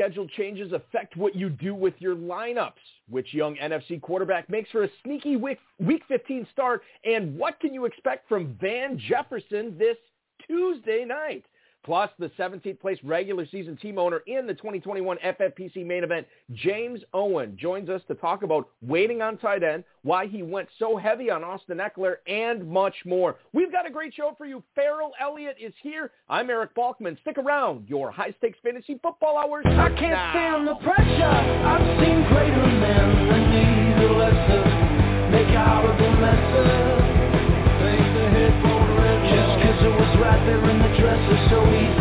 schedule changes affect what you do with your lineups? Which young NFC quarterback makes for a sneaky week, week 15 start? And what can you expect from Van Jefferson this Tuesday night? Plus, the 17th place regular season team owner in the 2021 FFPC main event, James Owen, joins us to talk about waiting on tight end, why he went so heavy on Austin Ekeler, and much more. We've got a great show for you. Ferrell Elliott is here. I'm Eric Balkman. Stick around. Your high-stakes fantasy football hours. I can't now. stand the pressure. I've seen greater men than me, the lesser make out of the. Right there in the dresser, so easy.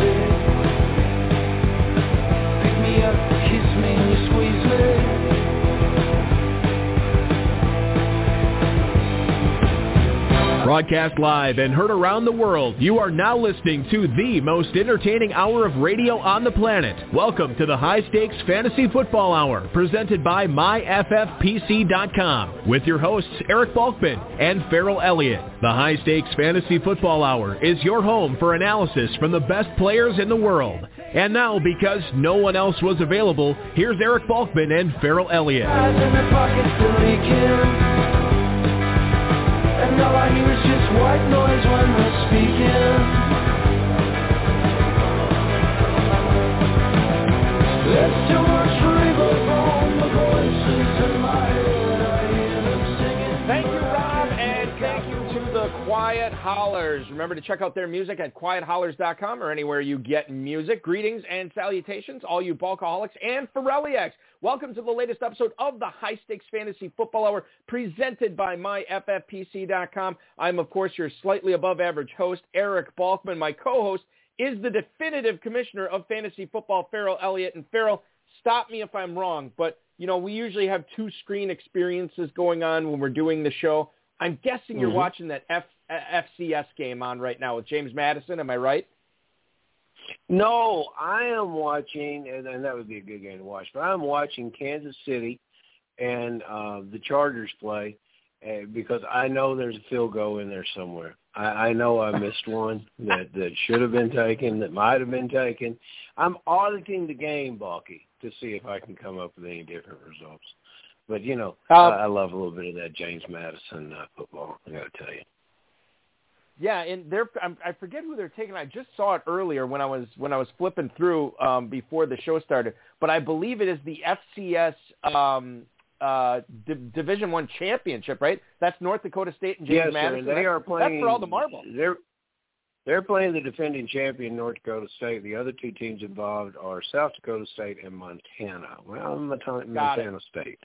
Broadcast live and heard around the world, you are now listening to the most entertaining hour of radio on the planet. Welcome to the High Stakes Fantasy Football Hour, presented by MyFFPC.com, with your hosts Eric Balkman and Ferrell Elliott. The High Stakes Fantasy Football Hour is your home for analysis from the best players in the world. And now, because no one else was available, here's Eric Balkman and Ferrell Elliott. I hear is just white noise when they're speaking. Too much the voices in my head. I singing. Thank you, Rob, and thank you to the Quiet Hollers. Remember to check out their music at quiethollers.com or anywhere you get music. Greetings and salutations, all you Balkaholics and Ferrelliacs. Welcome to the latest episode of the High Stakes Fantasy Football Hour presented by MyFFPC.com. I'm, of course, your slightly above average host, Eric Balkman. My co-host is the definitive commissioner of fantasy football, Ferrell Elliott. And Ferrell, stop me if I'm wrong, but you know, we usually have two screen experiences going on when we're doing the show. I'm guessing you're Mm-hmm. watching that F- FCS game on right now with James Madison. Am I right? No, I am watching, and, and that would be a good game to watch. But I'm watching Kansas City and uh, the Chargers play uh, because I know there's a field goal in there somewhere. I, I know I missed one that that should have been taken, that might have been taken. I'm auditing the game, Balky, to see if I can come up with any different results. But you know, I, I love a little bit of that James Madison uh, football. I got to tell you. Yeah, and they're I'm, I forget who they're taking. I just saw it earlier when I was when I was flipping through um, before the show started. But I believe it is the FCS um, uh, D- Division One championship, right? That's North Dakota State and James yes. Madison. and They are playing. That's for all the marbles. They're they're playing the defending champion North Dakota State. The other two teams involved are South Dakota State and Montana. Well, Montana. Montana State.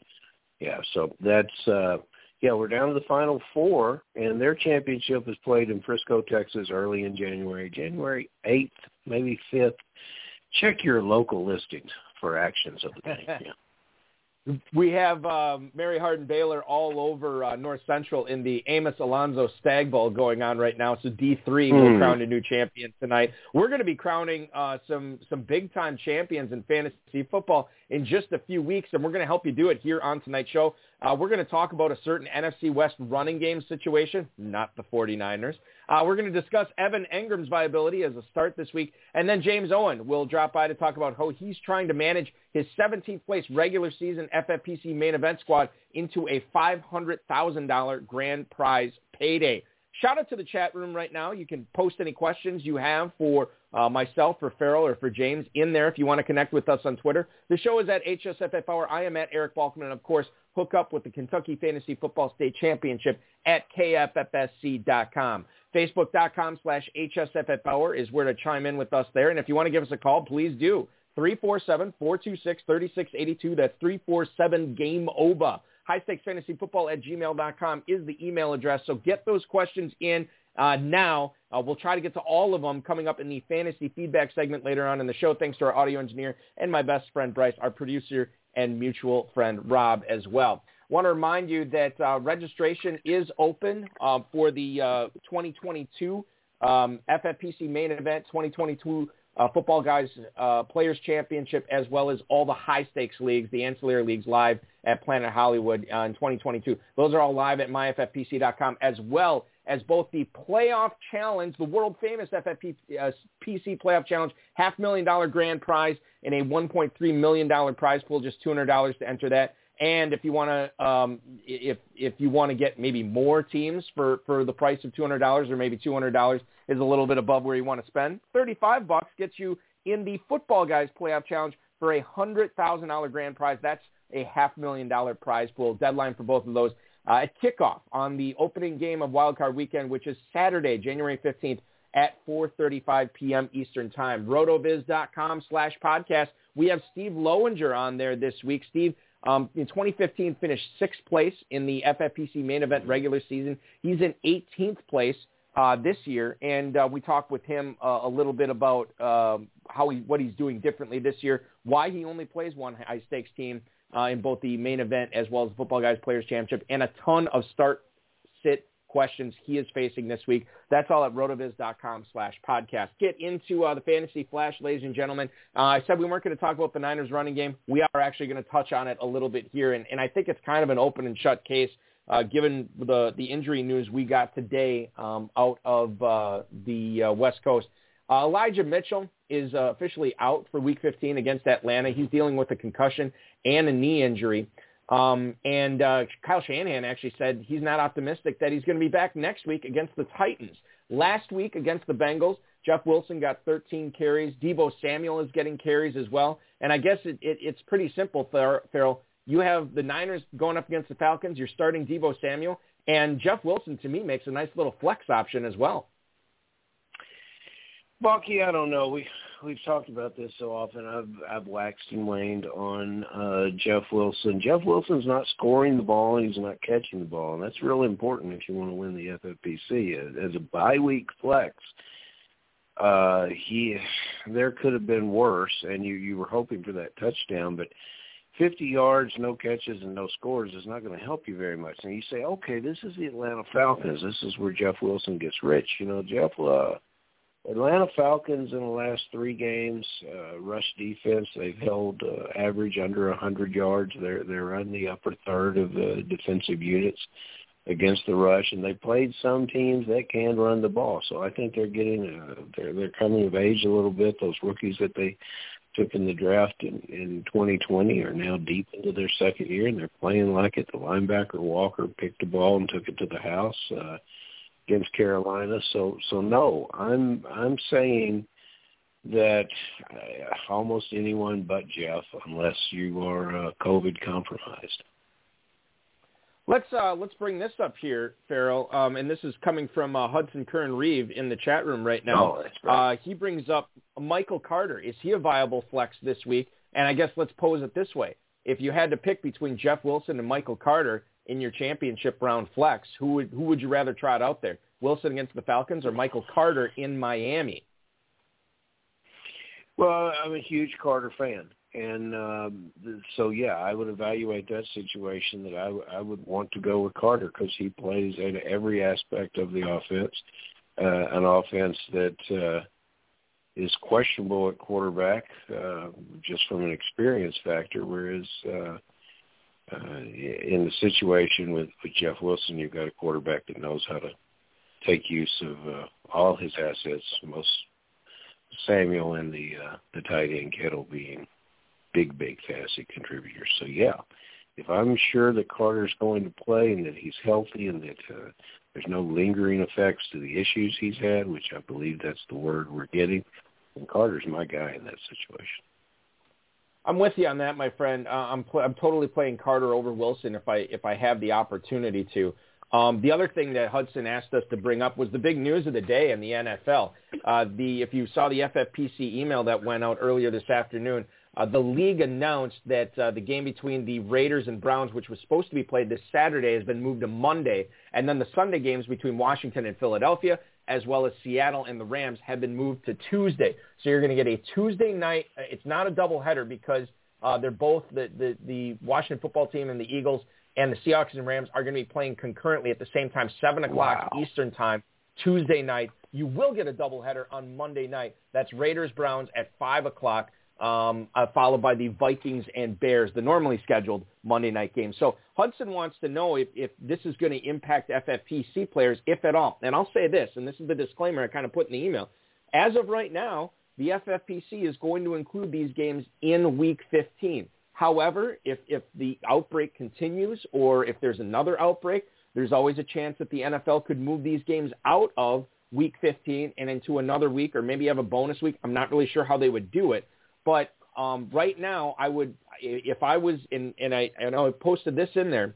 Yeah, so that's uh yeah, we're down to the final four, and their championship is played in Frisco, Texas, early in January, January eighth, maybe fifth. Check your local listings for actions of the game. Yeah. We have um, Mary Hardin Baylor all over uh, North Central in the Amos Alonzo Stagg Bowl going on right now. So D3 will Hmm. crown a new champion tonight. We're going to be crowning uh, some some big time champions in fantasy football in just a few weeks, and we're going to help you do it here on tonight's show. Uh, we're going to talk about a certain NFC West running game situation, not the 49ers. Uh, we're going to discuss Evan Engram's viability as a start this week, and then James Owen will drop by to talk about how he's trying to manage his 17th place regular season FFPC main event squad into a $500,000 grand prize payday. Shout out to the chat room right now. You can post any questions you have for uh, myself, for Ferrell, or for James in there if you want to connect with us on Twitter. The show is at HSFF Hour. I am at Eric Balkman. And, of course, hook up with the Kentucky Fantasy Football State Championship at KFFSC.com. Facebook.com slash HSFF Hour is where to chime in with us there. And if you want to give us a call, please do. 347-426-3682. That's 347-GAME-OVA. High Stakes Fantasy Football at gmail.com is the email address. So get those questions in uh, now. Uh, we'll try to get to all of them coming up in the fantasy feedback segment later on in the show. Thanks to our audio engineer and my best friend Bryce, our producer and mutual friend Rob as well. Want to remind you that uh, registration is open uh, for the uh, 2022 um, FFPC main event 2022 uh, Footballguys uh, Players Championship, as well as all the high stakes leagues, the ancillary leagues live at Planet Hollywood in 2022. Those are all live at myffpc.com, as well as both the playoff challenge, the world famous FFPC uh, playoff challenge, half million dollar grand prize and a $1.3 million prize pool, just $200 to enter that. And if you want to, um, if if you want to get maybe more teams for for the price of two hundred dollars, or maybe two hundred dollars is a little bit above where you want to spend, thirty five bucks gets you in the Footballguys Playoff Challenge for a hundred thousand dollar grand prize. That's a half million dollar prize pool. Deadline for both of those uh, kickoff on the opening game of Wildcard Weekend, which is Saturday, January fifteenth at 4.35 p.m. Eastern Time. Rotoviz.com slash podcast. We have Steve Lowinger on there this week. Steve, um, in 2015, finished sixth place in the FFPC main event regular season. He's in 18th place uh, this year, and uh, we talked with him uh, a little bit about um, how he, what he's doing differently this year, why he only plays one high stakes team uh, in both the main event as well as the Footballguys Players Championship, and a ton of start, sit, questions he is facing this week. That's all at rotoviz.com slash podcast. Get into uh, the fantasy flash, ladies and gentlemen. Uh, I said we weren't going to talk about the Niners running game. We are actually going to touch on it a little bit here, and, and I think it's kind of an open and shut case uh, given the, the injury news we got today um, out of uh, the uh, West Coast. Uh, Elijah Mitchell is uh, officially out for Week 15 against Atlanta. He's dealing with a concussion and a knee injury. Um, and uh, Kyle Shanahan actually said he's not optimistic that he's going to be back next week against the Titans. Last week against the Bengals, Jeff Wilson got 13 carries. Deebo Samuel is getting carries as well. And I guess it, it, it's pretty simple, Ferrell. You have the Niners going up against the Falcons. You're starting Deebo Samuel. And Jeff Wilson, to me, makes a nice little flex option as well. Bucky, I don't know. We we've talked about this so often. I've I've waxed and waned on uh, Jeff Wilson. Jeff Wilson's not scoring the ball and he's not catching the ball, and that's really important if you want to win the FFPC. As a bye week flex, uh, he there could have been worse, and you you were hoping for that touchdown, but. 50 yards, no catches, and no scores is not going to help you very much. And you say, okay, this is the Atlanta Falcons. This is where Jeff Wilson gets rich. You know, Jeff uh, Atlanta Falcons in the last three games, uh, rush defense, they've held uh, average under 100 yards. They're they're in the upper third of the defensive units against the rush, and they played some teams that can run the ball. So I think they're getting uh, they're they're coming of age a little bit. Those rookies that they took in the draft in, in 2020 are now deep into their second year, and they're playing like it. The linebacker Walker picked the ball and took it to the house. Uh, against Carolina. So so no, I'm I'm saying that uh, almost anyone but Jeff, unless you are uh, COVID compromised. Let's uh, let's bring this up here, Ferrell, um, and this is coming from uh, Hudson Kern Reeve in the chat room right now. Oh, that's right. Uh, he brings up Michael Carter. Is he a viable flex this week? And I guess let's pose it this way: If you had to pick between Jeff Wilson and Michael Carter, in your championship round flex, who would who would you rather trot out there? Wilson against the Falcons or Michael Carter in Miami? Well, I'm a huge Carter fan, and um, so yeah, I would evaluate that situation that I, I would want to go with Carter because he plays in every aspect of the offense, uh, an offense that uh, is questionable at quarterback uh, just from an experience factor, whereas. Uh, uh, in the situation with, with Jeff Wilson, you've got a quarterback that knows how to take use of uh, all his assets. Most Samuel and the uh, the tight end Kittle being big, big fantasy contributors. So yeah, if I'm sure that Carter's going to play and that he's healthy and that uh, there's no lingering effects to the issues he's had, which I believe that's the word we're getting, then Carter's my guy in that situation. I'm with you on that, my friend. Uh, I'm pl- I'm totally playing Carter over Wilson if I if I have the opportunity to. Um, the other thing that Hudson asked us to bring up was the big news of the day in the NFL. Uh, the if you saw the FFPC email that went out earlier this afternoon, uh, the league announced that uh, the game between the Raiders and Browns, which was supposed to be played this Saturday, has been moved to Monday, and then the Sunday games between Washington and Philadelphia as well as Seattle and the Rams have been moved to Tuesday. So you're going to get a Tuesday night. Uh, it's not a doubleheader because uh, they're both the, the, the Washington football team and the Eagles and the Seahawks and Rams are going to be playing concurrently at the same time, 7 o'clock wow. Eastern time, Tuesday night. You will get a doubleheader on Monday night. That's Raiders Browns at 5 o'clock. Um, uh, followed by the Vikings and Bears, the normally scheduled Monday night game. So Hudson wants to know if, if this is going to impact FFPC players, if at all. And I'll say this, and this is the disclaimer I kind of put in the email. As of right now, the FFPC is going to include these games in Week 15. However, if, if the outbreak continues or if there's another outbreak, there's always a chance that the NFL could move these games out of Week 15 and into another week or maybe have a bonus week. I'm not really sure how they would do it. But um, right now, I would, if I was in, and I, and I posted this in there,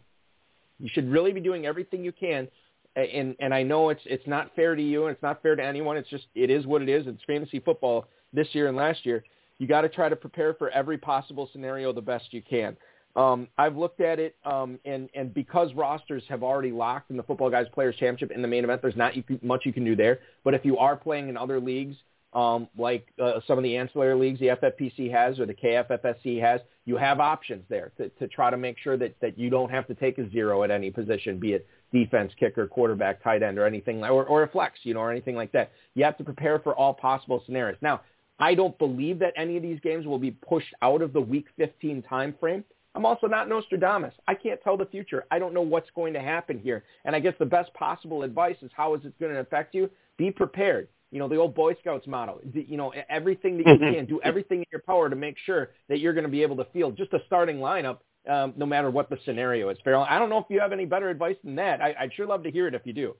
you should really be doing everything you can. And, and I know it's, it's not fair to you and it's not fair to anyone. It's just, it is what it is. It's fantasy football this year and last year. You got to try to prepare for every possible scenario the best you can. Um, I've looked at it, um, and and because rosters have already locked in the Footballguys Players Championship in the main event, there's not much you can do there. But if you are playing in other leagues, um, like uh, some of the ancillary leagues the FFPC has or the KFFSC has, you have options there to, to try to make sure that, that you don't have to take a zero at any position, be it defense, kicker, quarterback, tight end, or anything, or, or a flex, you know, or anything like that. You have to prepare for all possible scenarios. Now, I don't believe that any of these games will be pushed out of the Week 15 time frame. I'm also not Nostradamus. I can't tell the future. I don't know what's going to happen here. And I guess the best possible advice is how is it going to affect you? Be prepared you know, the old Boy Scouts motto, you know, everything that you mm-hmm. can, do everything in your power to make sure that you're going to be able to field just a starting lineup um, no matter what the scenario is. Farrell, I don't know if you have any better advice than that. I, would sure love to hear it if you do.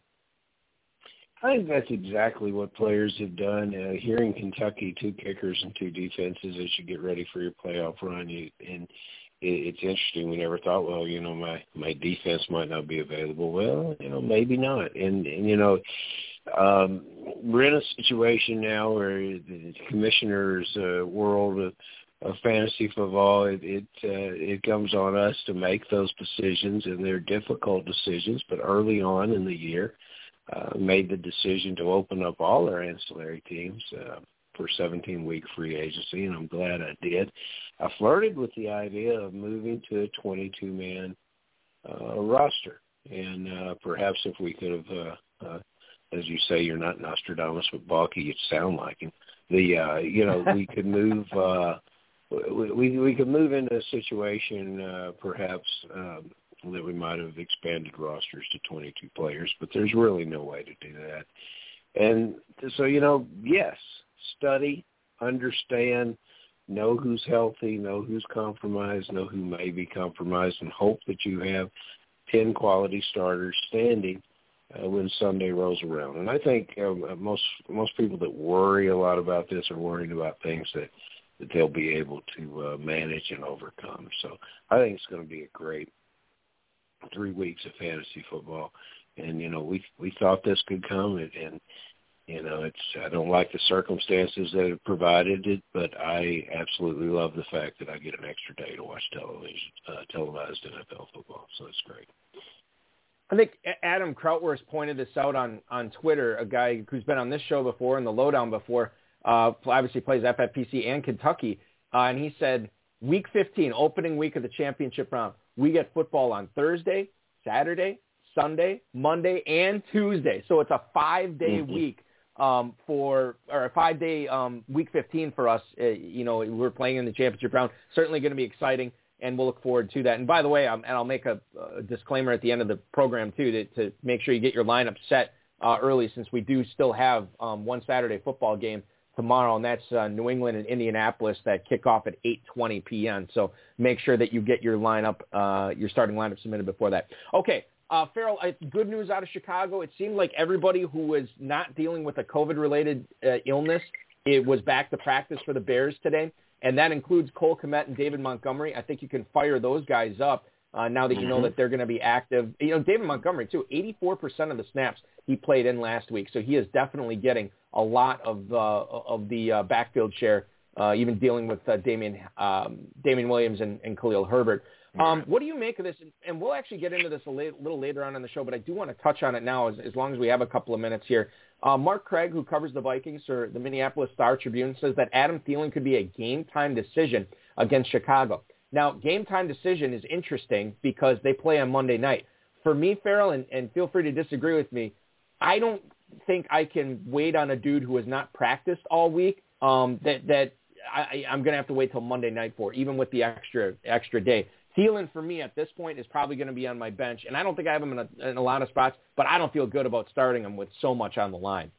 I think that's exactly what players have done. Uh, here in Kentucky, two kickers and two defenses as you get ready for your playoff run. You, and it, it's interesting. We never thought, well, you know, my my defense might not be available. Well, you know, maybe not. And and you know, um, we're in a situation now where the commissioner's uh, world of, of fantasy football, it it, uh, it comes on us to make those decisions, and they're difficult decisions. But early on in the year, uh, made the decision to open up all our ancillary teams uh, for 17-week free agency, and I'm glad I did. I flirted with the idea of moving to a 22-man uh, roster, and uh, perhaps if we could have uh, uh, as you say, you're not Nostradamus, but Balky, you sound like him. The uh, you know we could move uh, we we could move into a situation uh, perhaps um, that we might have expanded rosters to 22 players, but there's really no way to do that. And so you know, yes, study, understand, know who's healthy, know who's compromised, know who may be compromised, and hope that you have 10 quality starters standing uh, when Sunday rolls around. And I think um, most most people that worry a lot about this are worrying about things that that they'll be able to uh, manage and overcome. So I think it's going to be a great three weeks of fantasy football. And you know, we we thought this could come, and, and you know, it's I don't like the circumstances that have provided it, but I absolutely love the fact that I get an extra day to watch television, uh, televised NFL football. So it's great. I think Adam Krautwurst pointed this out on, on Twitter, a guy who's been on this show before and the lowdown before, uh, obviously plays FFPC and Kentucky. Uh, and he said, week 15, opening week of the championship round, we get football on Thursday, Saturday, Sunday, Monday, and Tuesday. So it's a five-day mm-hmm. week um, for, or a five-day um, week 15 for us. Uh, you know, we're playing in the championship round. Certainly going to be exciting and we'll look forward to that. And by the way, um, and I'll make a, a, disclaimer at the end of the program too to, to make sure you get your lineup set uh, early, since we do still have um, one Saturday football game tomorrow, and that's uh, New England and Indianapolis that kick off at 8:20 p.m. So make sure that you get your lineup, uh, your starting lineup submitted before that. Okay. Uh, Ferrell, good news out of Chicago. It seemed like everybody who was not dealing with a COVID-related uh, illness, it was back to practice for the Bears today and that includes Cole Kmet and David Montgomery. I think you can fire those guys up uh, now that you know mm-hmm. that they're going to be active. You know, David Montgomery too. 84% of the snaps he played in last week, so he is definitely getting a lot of uh, of the uh, backfield share. Uh, even dealing with uh, Damien um, Damien Williams and, and Khalil Herbert. Um, what do you make of this? And we'll actually get into this a little later on in the show, but I do want to touch on it now as, as long as we have a couple of minutes here. Uh, Mark Craig, who covers the Vikings for the Minneapolis Star Tribune, says that Adam Thielen could be a game time decision against Chicago. Now, game time decision is interesting because they play on Monday night. For me, Ferrell, and, and feel free to disagree with me, I don't think I can wait on a dude who has not practiced all week. Um, that that I, I'm going to have to wait till Monday night for, even with the extra extra day. Thielen for me at this point is probably going to be on my bench, and I don't think I have him in a, in a lot of spots, but I don't feel good about starting him with so much on the line.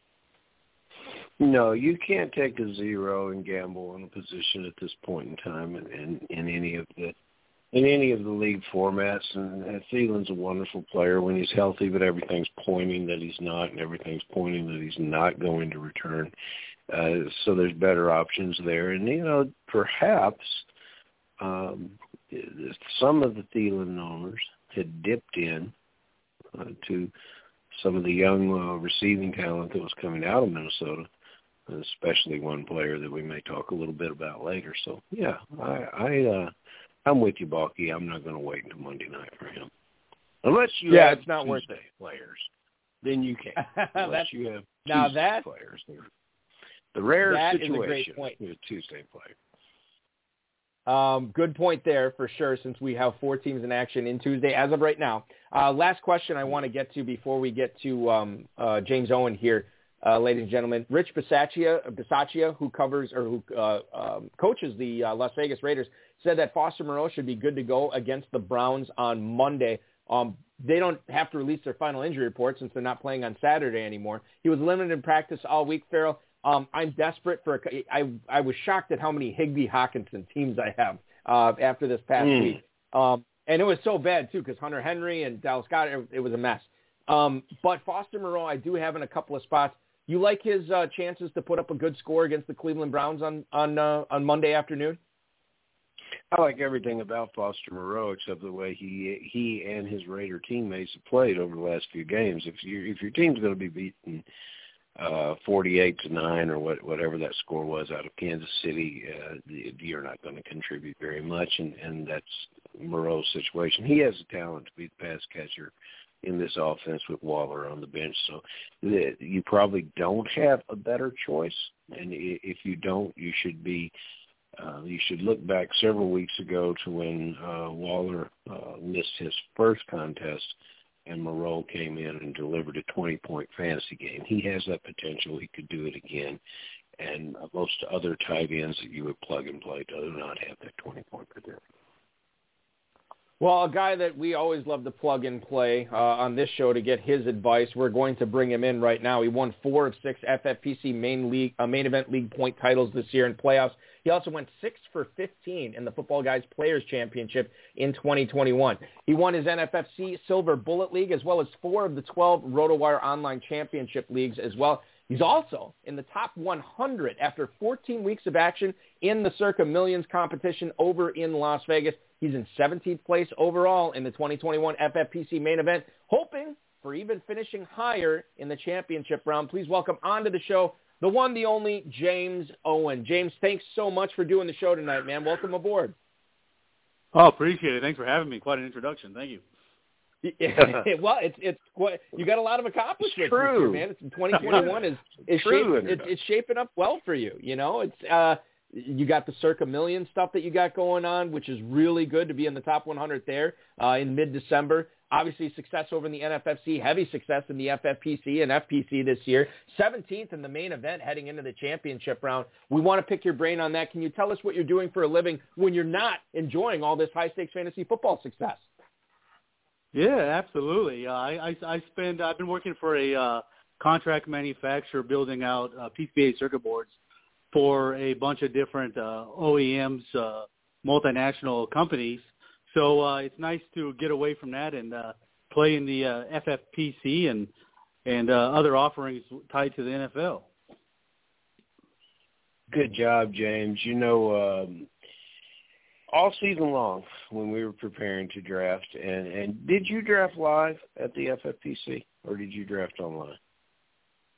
No, you can't take a zero and gamble on a position at this point in time in, in, in any of the in any of the league formats. And, and Thielen's a wonderful player when he's healthy, but everything's pointing that he's not, and everything's pointing that he's not going to return. Uh, so there's better options there, and you know perhaps um, some of the Thielen owners had dipped in uh, to some of the young uh, receiving talent that was coming out of Minnesota especially one player that we may talk a little bit about later. So yeah, I, I uh, I'm with you, Balky. I'm not going to wait until Monday night for him, unless you yeah, have it's not Tuesday worth it. players. Then you can. unless you have now that- players. There. The rare That is a situation great point. Tuesday player. Um, good point there for sure, since we have four teams in action in Tuesday as of right now. Uh, last question I want to get to before we get to um, uh, James Owen here, uh, ladies and gentlemen. Rich Bisaccia, Bisaccia, who covers or who uh, um, coaches the uh, Las Vegas Raiders, said that Foster Moreau should be good to go against the Browns on Monday. Um, they don't have to release their final injury report since they're not playing on Saturday anymore. He was limited in practice all week, Ferrell. Um, I'm desperate for. A, I I was shocked at how many Higbee Hockenson teams I have uh, after this past Mm. week, um, and it was so bad too because Hunter Henry and Dalton Schultz. It, it was a mess. Um, but Foster Moreau, I do have in a couple of spots. You like his uh, chances to put up a good score against the Cleveland Browns on on uh, on Monday afternoon? I like everything about Foster Moreau except the way he he and his Raider teammates have played over the last few games. If you if your team's going to be beaten uh, 48 to 9 or what, whatever that score was out of Kansas City, uh, you're not going to contribute very much, and, and that's Moreau's situation. He has the talent to be the pass catcher in this offense with Waller on the bench, so the, you probably don't have a better choice, and if you don't, you should be uh, you should look back several weeks ago to when uh, Waller uh, missed his first contest and Moreau came in and delivered a 20-point fantasy game. He has that potential. He could do it again. And uh, most other tight ends that you would plug and play do not have that 20-point potential. Well, a guy that we always love to plug and play uh, on this show to get his advice. We're going to bring him in right now. He won four of six FFPC main league, uh, main event league point titles this year in playoffs. He also went six for 15 in the Football Guys Players Championship in 2021. He won his NFFC Silver Bullet League as well as four of the 12 RotoWire Online Championship leagues as well. He's also in the top 100 after 14 weeks of action in the Circa Millions competition over in Las Vegas. He's in 17th place overall in the 2021 FFPC main event, hoping for even finishing higher in the championship round. Please welcome onto the show the one, the only James Owen. James, thanks so much for doing the show tonight, man. Welcome aboard. Oh, appreciate it. Thanks for having me. Quite an introduction. Thank you. well, it's it's quite, you got a lot of accomplishments It's this year, true. man. It's 2021 is is True shape, it's, introduction. it's shaping up well for you. You know, it's uh you got the circa million stuff that you got going on, which is really good to be in the top 100 there uh, in mid-December. Obviously, success over in the NFFC, heavy success in the FFPC and FPC this year. 17th in the main event heading into the championship round. We want to pick your brain on that. Can you tell us what you're doing for a living when you're not enjoying all this high-stakes fantasy football success? Yeah, absolutely. Uh, I, I I spend. I've been working for a uh, contract manufacturer building out uh, PCBA circuit boards for a bunch of different uh, OEMs, uh, multinational companies. So uh, it's nice to get away from that and uh, play in the uh, FFPC and and uh, other offerings tied to the NFL. Good job, James. You know, um, all season long when we were preparing to draft, and, and did you draft live at the FFPC or did you draft online?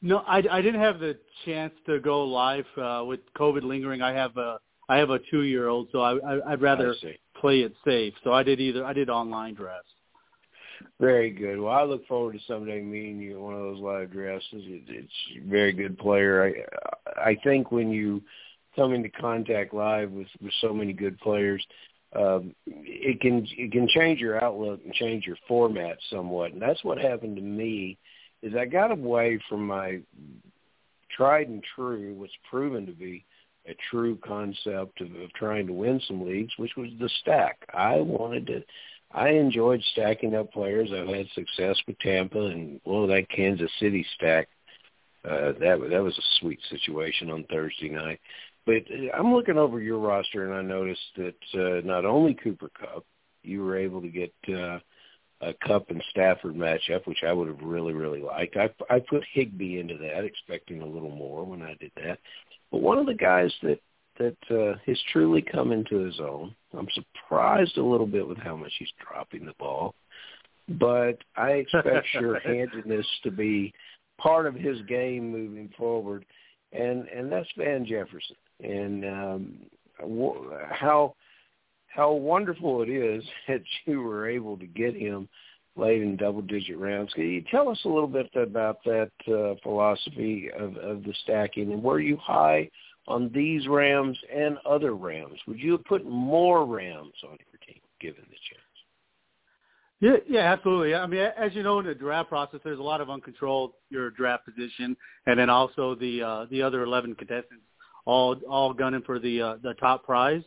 No, I, I didn't have the chance to go live uh, with COVID lingering. I have a I have a two year old, so I, I I'd rather I play it safe. So I did either I did online drafts. Very good. Well, I look forward to someday meeting you at one of those live drafts. It, it's a very good player. I I think when you come into contact live with with so many good players, um, it can it can change your outlook and change your format somewhat. And that's what happened to me. Is I got away from my tried and true, what's proven to be a true concept of, of trying to win some leagues, which was the stack. I wanted to. I enjoyed stacking up players. I've had success with Tampa and well, that Kansas City stack. Uh, that that was a sweet situation on Thursday night. But uh, I'm looking over your roster and I noticed that uh, not only Cooper Kupp, you were able to get uh, a Kupp and Stafford matchup, which I would have really, really liked. I, I put Higbee into that, expecting a little more when I did that. But one of the guys that that uh, has truly come into his own. I'm surprised a little bit with how much he's dropping the ball, but I expect sure-handedness to be part of his game moving forward, and and that's Van Jefferson. And um, how how wonderful it is that you were able to get him late in double-digit rounds. Can you tell us a little bit about that uh, philosophy of, of the stacking, and were you high on these Rams and other Rams? Would you have put more Rams on your team given the chance? Yeah, yeah, absolutely. I mean, as you know, in the draft process, there's a lot of uncontrolled your draft position, and then also the uh, the other 11 contestants all all gunning for the uh, the top prize.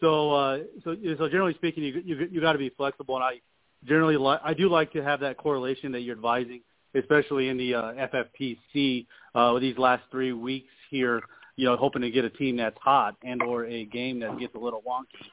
So, uh, so, so generally speaking, you you you got to be flexible, and I generally li- I do like to have that correlation that you're advising, especially in the uh, FFPC uh, these last three weeks here. You know, hoping to get a team that's hot and or a game that gets a little wonky.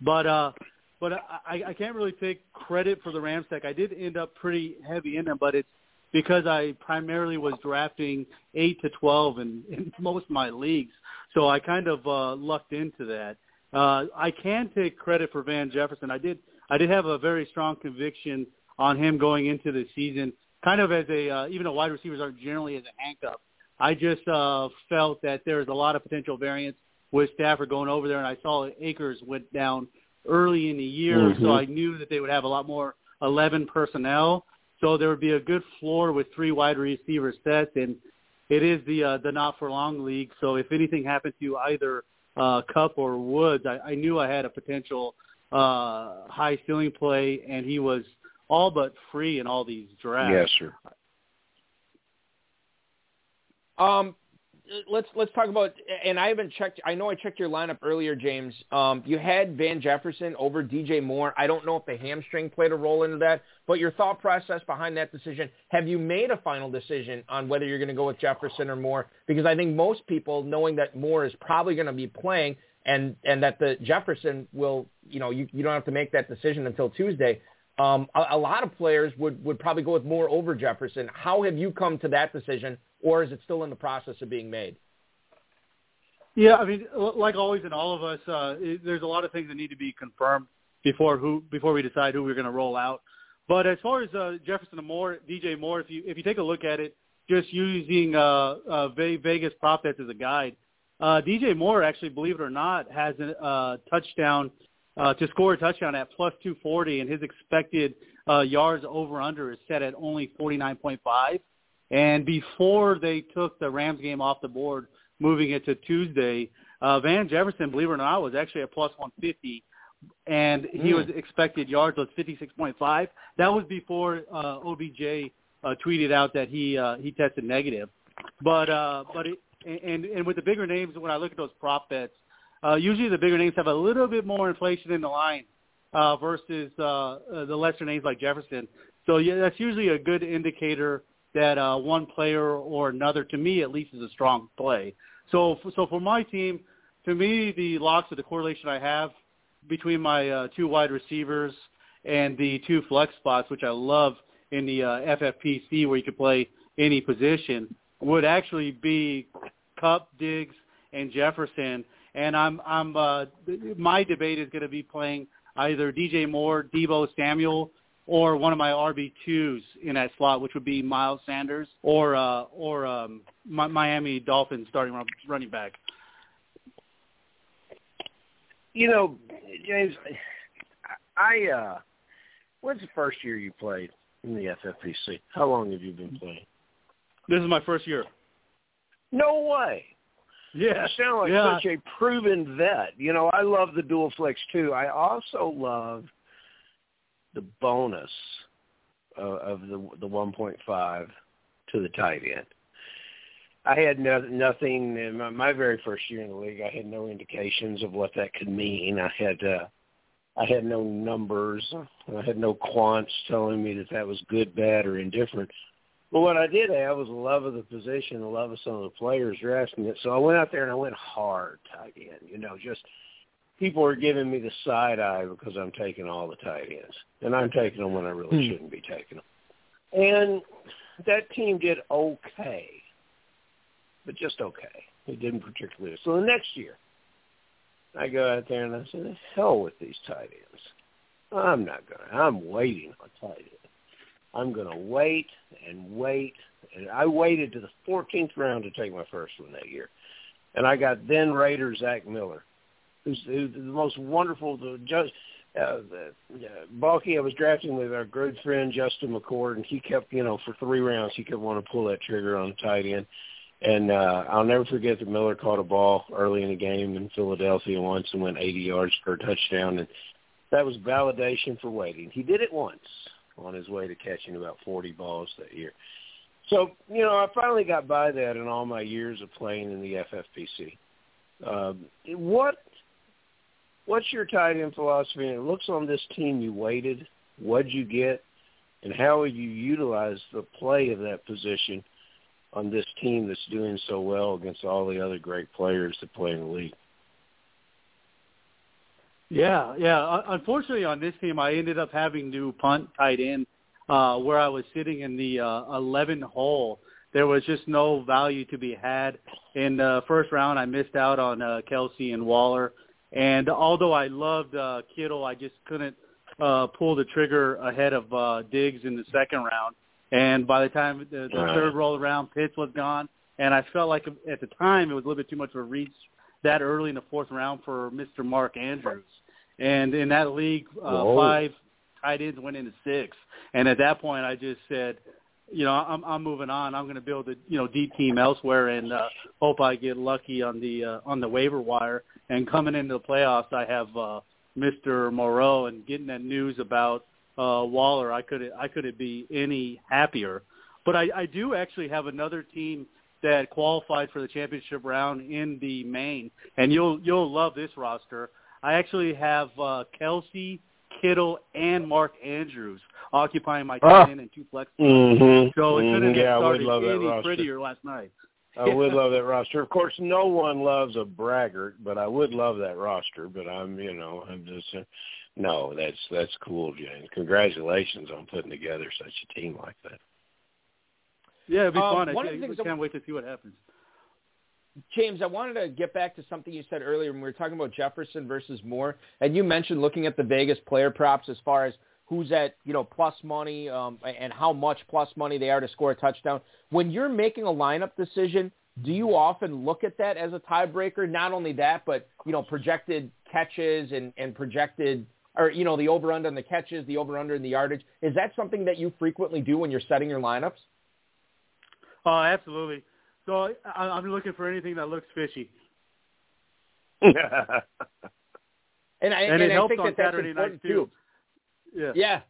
But uh, but I, I can't really take credit for the Rams tech. I did end up pretty heavy in them, but it's because I primarily was drafting eight to twelve in, in most of my leagues, so I kind of uh, lucked into that. Uh, I can take credit for Van Jefferson. I did I did have a very strong conviction on him going into the season, kind of as a uh, even though wide receivers aren't generally as a handcuff. I just uh, felt that there was a lot of potential variance with Stafford going over there, and I saw Akers went down early in the year, mm-hmm. so I knew that they would have a lot more 11 personnel. So there would be a good floor with three wide receiver sets, and it is the uh, the not for long league. So if anything happened to either uh, Kupp or Woods, I, I knew I had a potential uh, high ceiling play, and he was all but free in all these drafts. Yes, sir. Um, let's let's talk about. And I haven't checked. I know I checked your lineup earlier, James. Um, you had Van Jefferson over DJ Moore. I don't know if the hamstring played a role into that, but your thought process behind that decision. Have you made a final decision on whether you're going to go with Jefferson or Moore? Because I think most people, knowing that Moore is probably going to be playing, and and that the Jefferson will, you know, you, you don't have to make that decision until Tuesday. Um, a, a lot of players would would probably go with Moore over Jefferson. How have you come to that decision? Or is it still in the process of being made? Yeah, I mean, like always in all of us, uh, it, there's a lot of things that need to be confirmed before who before we decide who we're going to roll out. But as far as uh, Jefferson and Moore, DJ Moore, if you if you take a look at it, just using uh, uh, Vegas prop bets as a guide, uh, DJ Moore actually, believe it or not, has a uh, touchdown uh, to score a touchdown at plus 240, and his expected uh, yards over under is set at only 49.5. And before they took the Rams game off the board, moving it to Tuesday, uh, Van Jefferson, believe it or not, was actually a plus 150, and he mm. was expected yards was 56.5. That was before uh, OBJ uh, tweeted out that he uh, he tested negative. But uh, but it, and and with the bigger names, when I look at those prop bets, uh, usually the bigger names have a little bit more inflation in the line uh, versus uh, uh, the lesser names like Jefferson. So yeah, that's usually a good indicator that uh, one player or another, to me at least, is a strong play. So, so for my team, to me, the locks of the correlation I have between my uh, two wide receivers and the two flex spots, which I love in the uh, FFPC, where you can play any position, would actually be Kupp, Diggs, and Jefferson. And I'm, I'm, uh, my debate is going to be playing either DJ Moore, Deebo Samuel, or one of my RB twos in that slot, which would be Miles Sanders or uh, or um, Miami Dolphins starting running back. You know, James, I uh, when's the first year you played in the FFPC? How long have you been playing? This is my first year. No way. Yeah. You sound like yeah. such a proven vet. You know, I love the dual flex too. I also love the bonus of, of the the 1.5 to the tight end. I had no, nothing in my, my very first year in the league. I had no indications of what that could mean. I had uh, I had no numbers. I had no quants telling me that that was good, bad, or indifferent. But what I did have was a love of the position, a love of some of the players drafting it. So I went out there and I went hard tight end. You know, just people are giving me the side eye because I'm taking all the tight ends, and I'm taking them when I really hmm. shouldn't be taking them. And that team did okay, but just okay. It didn't particularly. So the next year, I go out there and I say, "The hell with these tight ends. I'm not gonna. I'm waiting on tight ends. I'm gonna wait and wait." And I waited to the 14th round to take my first one that year, and I got then Raider Zach Miller, who's, who's the most wonderful. The judge, uh, the, uh, Balky, I was drafting with our good friend Justin McCord, and he kept, you know, for three rounds, he kept wanting to pull that trigger on the tight end. And uh, I'll never forget that Miller caught a ball early in the game in Philadelphia once and went 80 yards for a touchdown, and that was validation for waiting. He did it once on his way to catching about 40 balls that year. So, you know, I finally got by that in all my years of playing in the FFPC. Um, what what's your tight end philosophy? And it looks on this team you waited. What'd you get? And how would you utilize the play of that position on this team that's doing so well against all the other great players that play in the league? Yeah, yeah. Unfortunately, on this team, I ended up having to punt tight end uh, where I was sitting in the uh, 11 hole. There was just no value to be had. In the first round, I missed out on uh, Kelce and Waller. And although I loved uh, Kittle, I just couldn't uh, pull the trigger ahead of uh, Diggs in the second round. And by the time the, the right. third roll around, Pitts was gone. And I felt like at the time it was a little bit too much of a reach that early in the fourth round for Mr. Mark Andrews. And in that league, uh, five tight ends went into six. And at that point, I just said, you know, I'm I'm moving on. I'm going to build a you know deep team elsewhere and uh, hope I get lucky on the uh, on the waiver wire. And coming into the playoffs, I have uh, Mr. Moreau and getting that news about uh, Waller. I could I couldn't be any happier. But I, I do actually have another team that qualified for the championship round in the main, and you'll you'll love this roster. I actually have uh, Kelce, Kittle, and Mark Andrews occupying my tight end and two flex. Mm-hmm. So it couldn't mm-hmm. yeah, have started any prettier last night. I would love that roster. Of course, no one loves a braggart, but I would love that roster. But I'm, you know, I'm just, uh, no, that's that's cool, James. Congratulations on putting together such a team like that. Yeah, it'd be um, fun. I one can't, of the can't wait to see what happens. James, I wanted to get back to something you said earlier when we were talking about Jefferson versus Moore, and you mentioned looking at the Vegas player props as far as who's at you know plus money um, and how much plus money they are to score a touchdown. When you're making a lineup decision, do you often look at that as a tiebreaker? Not only that, but you know projected catches and, and projected or you know the over under on the catches, the over under in the yardage. Is that something that you frequently do when you're setting your lineups? Oh, absolutely. So I, I'm looking for anything that looks fishy. and I, and, and I think that that's Saturday important too. too. Yeah. Yeah.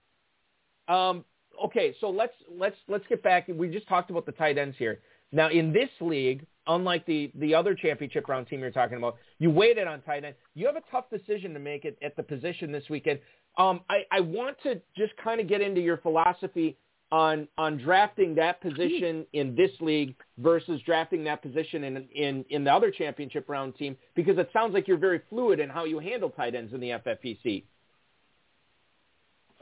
Um, okay, so let's let's let's get back. We just talked about the tight ends here. Now in this league, unlike the the other championship round team you're talking about, you waited on tight end. You have a tough decision to make it at the position this weekend. Um, I, I want to just kind of get into your philosophy on on drafting that position in this league versus drafting that position in in in the other championship round team because it sounds like you're very fluid in how you handle tight ends in the FFPC.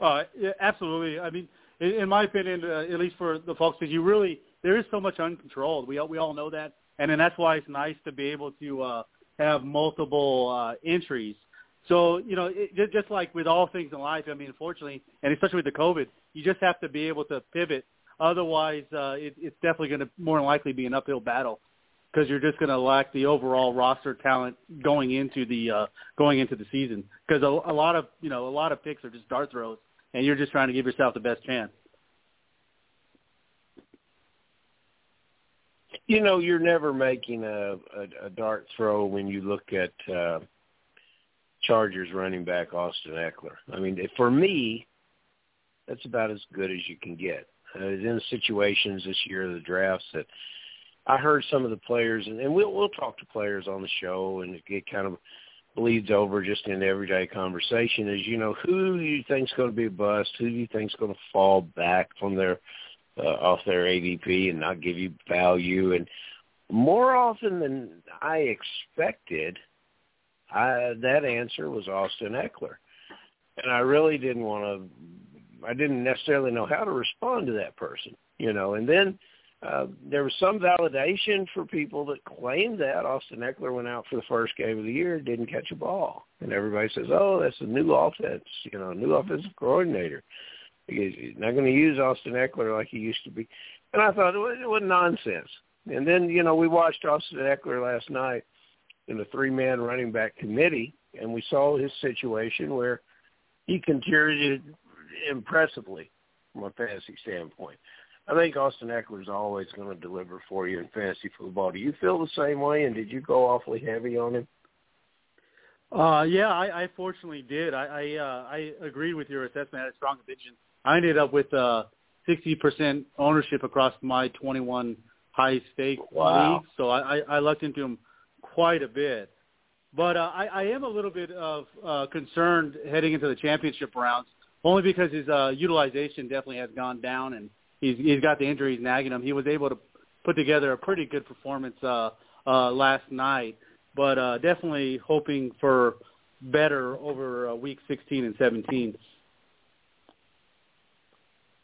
Uh, absolutely. I mean, in, my opinion, uh, at least for the folks, you really there is so much uncontrolled. We all, we all know that, and then that's why it's nice to be able to uh, have multiple uh, entries so you know, it, just like with all things in life, I mean, unfortunately, and especially with the COVID, you just have to be able to pivot. Otherwise, uh, it, it's definitely going to more than likely be an uphill battle because you're just going to lack the overall roster talent going into the uh, going into the season. Because a, a lot of you know a lot of picks are just dart throws, and you're just trying to give yourself the best chance. You know, you're never making a, a, a dart throw when you look at. Uh, Chargers running back Austin Ekeler. I mean, for me, that's about as good as you can get. Uh, in situations this year, of the drafts that I heard some of the players, and, and we'll we'll talk to players on the show, and it kind of bleeds over just in everyday conversation. Is you know who you think's going to be a bust, who do you think's going to fall back from their uh, off their ADP and not give you value, and more often than I expected, I, that answer was Austin Ekeler, and I really didn't want to. I didn't necessarily know how to respond to that person, you know, and then uh, there was some validation for people that claimed that Austin Ekeler went out for the first game of the year, didn't catch a ball, and everybody says, "Oh, that's a new offense, you know, a new offensive coordinator. He's not going to use Austin Ekeler like he used to be." And I thought it was, it was nonsense. And then, you know, we watched Austin Ekeler last night in the three-man running back committee, and we saw his situation where he contributed impressively from a fantasy standpoint. I think Austin Ekeler is always going to deliver for you in fantasy football. Do you feel the same way? And did you go awfully heavy on him? Uh, yeah, I, I fortunately did. I I, uh, I agreed with your assessment. I had a strong conviction. I ended up with uh, 60% ownership across my 21 high stake wow. leagues, so I, I, I lucked into him quite a bit. But uh, I, I am a little bit of uh, concerned heading into the championship rounds, only because his uh, utilization definitely has gone down and he's he's got the injuries nagging him. He was able to put together a pretty good performance uh, uh, last night, but uh, definitely hoping for better over uh, week 16 and 17.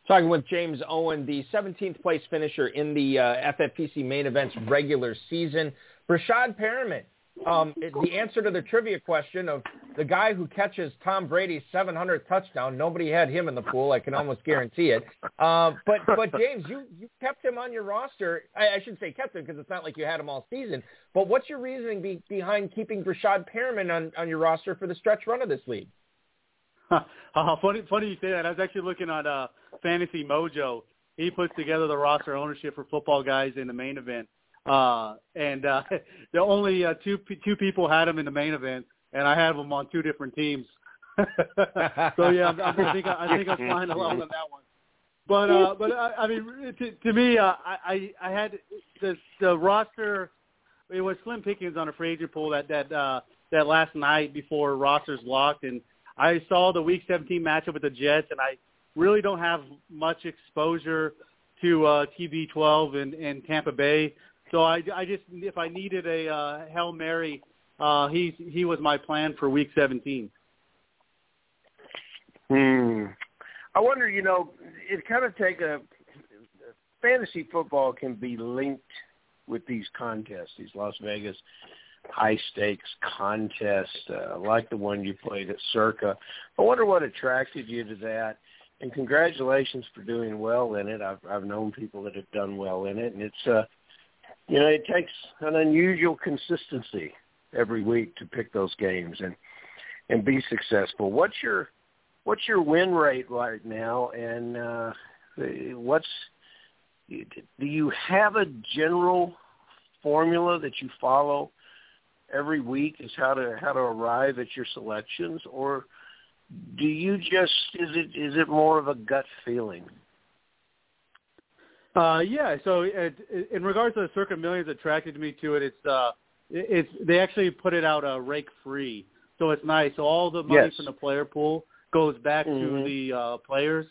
Talking with James Owen, the 17th place finisher in the uh, FFPC main event's regular season. Breshad Perriman um, the answer to the trivia question of the guy who catches Tom Brady's 700th touchdown. Nobody had him in the pool. I can almost guarantee it. Uh, but but James, you you kept him on your roster. I, I should say kept him because it's not like you had him all season. But what's your reasoning be, behind keeping Breshad Perriman on on your roster for the stretch run of this league? uh, funny funny you say that. I was actually looking at uh, Fantasy Mojo. He puts together the roster ownership for football guys in the main event uh, and uh, the only uh, two two people had him in the main event, and I have them on two different teams. so yeah, I, I think I, I think I'm flying along on that one. But uh, but I, I mean, to, to me, uh, I I had the the roster. It was slim pickings on a free agent pool that that uh, that last night before rosters locked, and I saw the Week 17 matchup with the Jets, and I really don't have much exposure to uh, TB12 and, and Tampa Bay. So I, I just if I needed a uh, hail mary, uh, he he was my plan for week 17. Hmm. I wonder, you know, it kind of take a fantasy football can be linked with these contests, these Las Vegas high stakes contests, uh, like the one you played at Circa. I wonder what attracted you to that. And congratulations for doing well in it. I've I've known people that have done well in it, and it's uh you know, it takes an unusual consistency every week to pick those games and and be successful. What's your what's your win rate right now, and uh, what's do you have a general formula that you follow every week as how to how to arrive at your selections, or do you just is it is it more of a gut feeling? Uh, yeah. So it, in regards to the Circa Millions, attracted me to it. It's uh, it's they actually put it out uh, rake free, so it's nice. So all the money yes. from the player pool goes back mm-hmm. to the uh, players.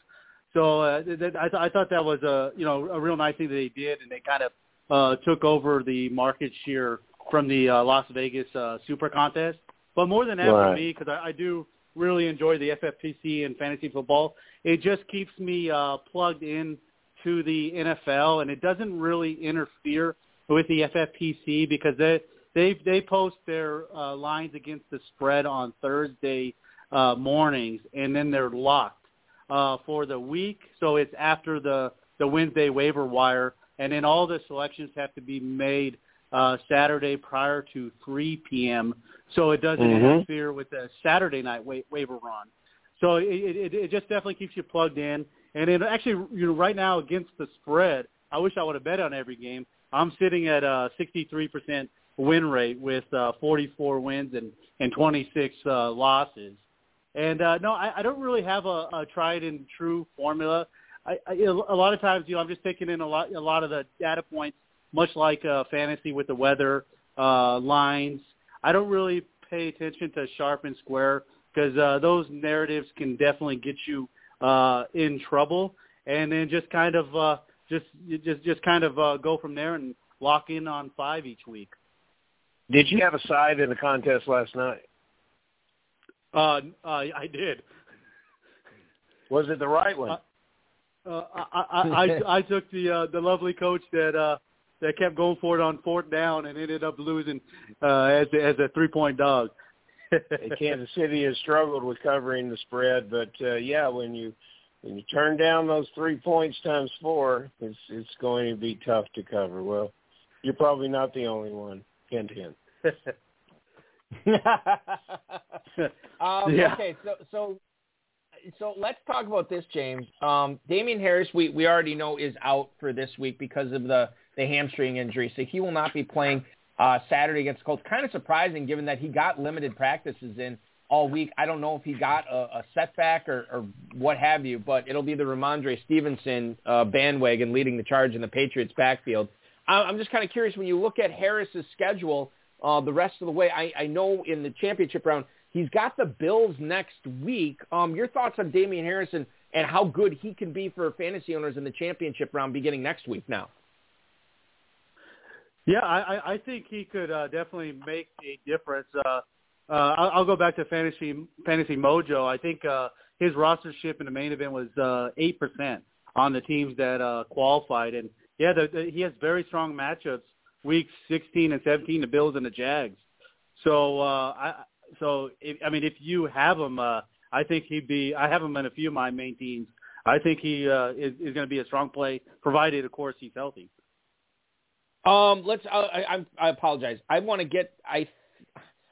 So uh, th- th- I, th- I thought that was a you know a real nice thing that they did, and they kind of uh, took over the market share from the uh, Las Vegas uh, Super Contest. But more than that right. for me, because I, I do really enjoy the FFPC and fantasy football, it just keeps me uh, plugged in to the NFL, and it doesn't really interfere with the FFPC because they they they post their uh, lines against the spread on Thursday uh, mornings, and then they're locked uh, for the week. So it's after the the Wednesday waiver wire, and then all the selections have to be made uh, Saturday prior to 3 p.m. So it doesn't mm-hmm. interfere with the Saturday night wa- waiver run. So it, it, it just definitely keeps you plugged in. And it actually, you know, right now against the spread, I wish I would have bet on every game. I'm sitting at a 63% win rate with uh, 44 wins and and 26 uh, losses. And uh, no, I, I don't really have a, a tried and true formula. I, I, a lot of times, you know, I'm just taking in a lot a lot of the data points much like uh, fantasy with the weather uh, lines. I don't really pay attention to sharp and square because uh, those narratives can definitely get you uh, in trouble. And then just kind of uh, just just just kind of uh, go from there and lock in on five each week. Did you have a side in the contest last night? Uh, uh, I did. Was it the right one? Uh, uh, I, I, I, I took the uh, the lovely coach that uh, that kept going for it on fourth down and ended up losing uh, as as a three point dog. Kansas City has struggled with covering the spread, but uh, yeah, when you when you turn down those three points times four, it's it's going to be tough to cover. Well, you're probably not the only one. Hint, hint. um, Yeah. Okay, so so so let's talk about this, James. Um, Damien Harris, we, we already know is out for this week because of the, the hamstring injury, so he will not be playing uh, Saturday against the Colts. Kind of surprising, given that he got limited practices in all week. I don't know if he got a, a setback or, or what have you, but it'll be the Rhamondre Stevenson uh, bandwagon leading the charge in the Patriots' backfield. I- I'm just kind of curious when you look at Harris's schedule uh, the rest of the way. I, I know in the championship round he's got the Bills next week. Um, your thoughts on Damien Harrison and how good he can be for fantasy owners in the championship round beginning next week now? Yeah, I, I- think he could uh, definitely make a difference. Uh, uh, I'll, I'll go back to fantasy fantasy mojo. I think uh, his rostership in the main event was uh, eight percent on the teams that uh, qualified, and yeah, the, the, he has very strong matchups weeks 16 and 17, the Bills and the Jags. So uh, I so if, I mean, if you have him, uh, I think he'd be. I have him in a few of my main teams. I think he uh, is, is going to be a strong play, provided, of course, he's healthy. Um, let's. I, I, I apologize. I want to get. I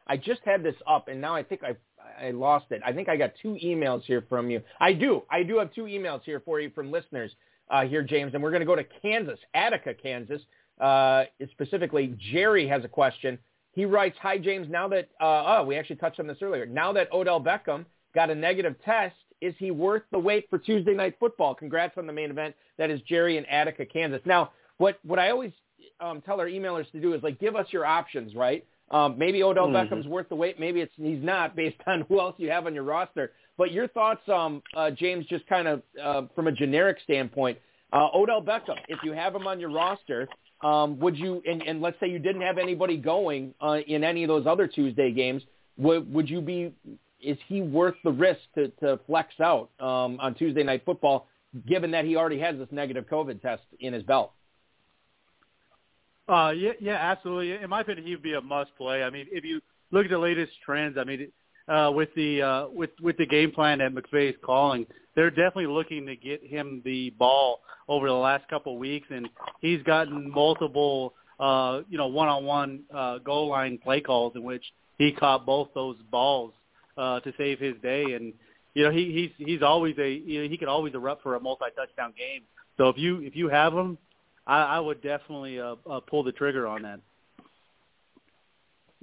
I just had this up, and now I think I I lost it. I think I got two emails here from you. I do. I do have two emails here for you from listeners uh, here, James, and we're going to go to Kansas, Attica, Kansas. Uh, specifically, Jerry has a question. He writes, "Hi James. Now that uh, oh, we actually touched on this earlier. Now that Odell Beckham got a negative test, is he worth the wait for Tuesday night football? Congrats on the main event. That is Jerry in Attica, Kansas. Now, what what I always um, tell our emailers to do is like give us your options, right? Um, maybe Odell Mhm. Beckham's worth the wait. Maybe it's he's not based on who else you have on your roster. But your thoughts, um, uh, James, just kind of uh, from a generic standpoint, uh, Odell Beckham, if you have him on your roster, um, would you? And, and let's say you didn't have anybody going uh, in any of those other Tuesday games, would would you be? Is he worth the risk to, to flex out um, on Tuesday night football, given that he already has this negative COVID test in his belt? Uh, yeah, yeah, absolutely. In my opinion, he'd be a must play. I mean, if you look at the latest trends, I mean, uh, with the uh, with with the game plan that McVay is calling, they're definitely looking to get him the ball over the last couple of weeks, and he's gotten multiple, uh, you know, one-on-one uh, goal line play calls in which he caught both those balls uh, to save his day, and you know, he he's he's always a you know he could always erupt for a multi-touchdown game. So if you if you have him, I, I would definitely uh, uh, pull the trigger on that.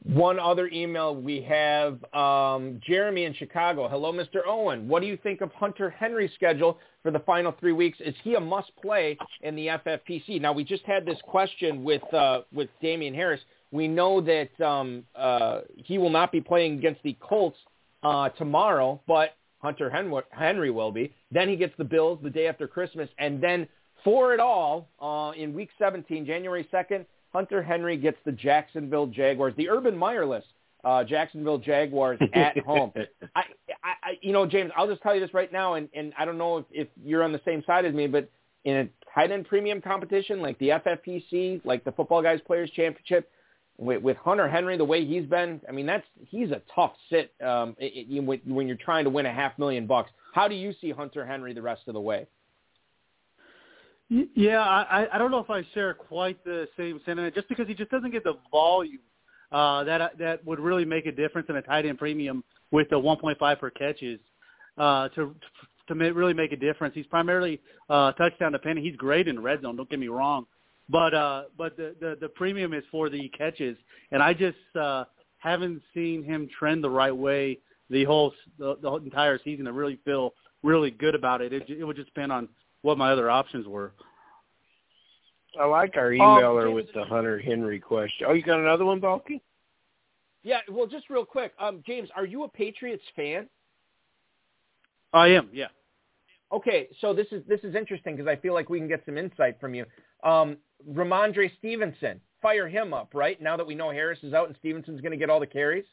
One other email we have um, Jeremy in Chicago. Hello, Mr. Owen. What do you think of Hunter Henry's schedule for the final three weeks? Is he a must play in the FFPC? Now we just had this question with uh, with Damien Harris. We know that um, uh, he will not be playing against the Colts uh, tomorrow, but Hunter Henry will be. Then he gets the Bills the day after Christmas, and then for it all, uh, in Week 17, January 2nd, Hunter Henry gets the Jacksonville Jaguars, the Urban Meyer list, uh, Jacksonville Jaguars at home. I, I, I, you know, James, I'll just tell you this right now, and, and I don't know if, if you're on the same side as me, but in a tight end premium competition like the FFPC, like the Football Guys Players Championship, with, with Hunter Henry the way he's been, I mean, that's he's a tough sit um, it, it, when, when you're trying to win a half million bucks. How do you see Hunter Henry the rest of the way? Yeah, I, I don't know if I share quite the same sentiment, just because he just doesn't get the volume uh, that that would really make a difference in a tight end premium with the 1.5 per catches uh, to to really make a difference. He's primarily uh, touchdown dependent. He's great in red zone. Don't get me wrong, but uh, but the, the the premium is for the catches, and I just uh, haven't seen him trend the right way the whole the, the entire season to really feel really good about it. It, it would just depend on what my other options were. I like our emailer James- with the Hunter Henry question. Oh, you got another one, Balky? Yeah, well, just real quick, um, James, are you a Patriots fan? I am, yeah. Okay, so this is this is interesting because I feel like we can get some insight from you. Um, Rhamondre Stevenson, fire him up, right? Now that we know Harris is out and Stevenson's going to get all the carries.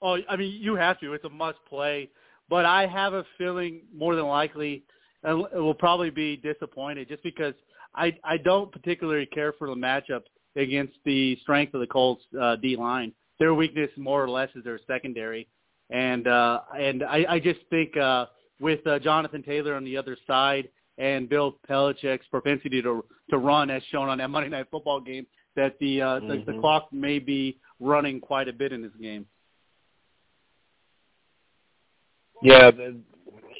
Oh, I mean, you have to. It's a must play. But I have a feeling more than likely it will probably be disappointed just because I I don't particularly care for the matchup against the strength of the Colts uh, D line. Their weakness more or less is their secondary, and uh, and I, I just think uh, with uh, Jonathan Taylor on the other side and Bill Belichick's propensity to to run, as shown on that Monday Night Football game, that the uh, the, the Mhm. clock may be running quite a bit in this game. Yeah,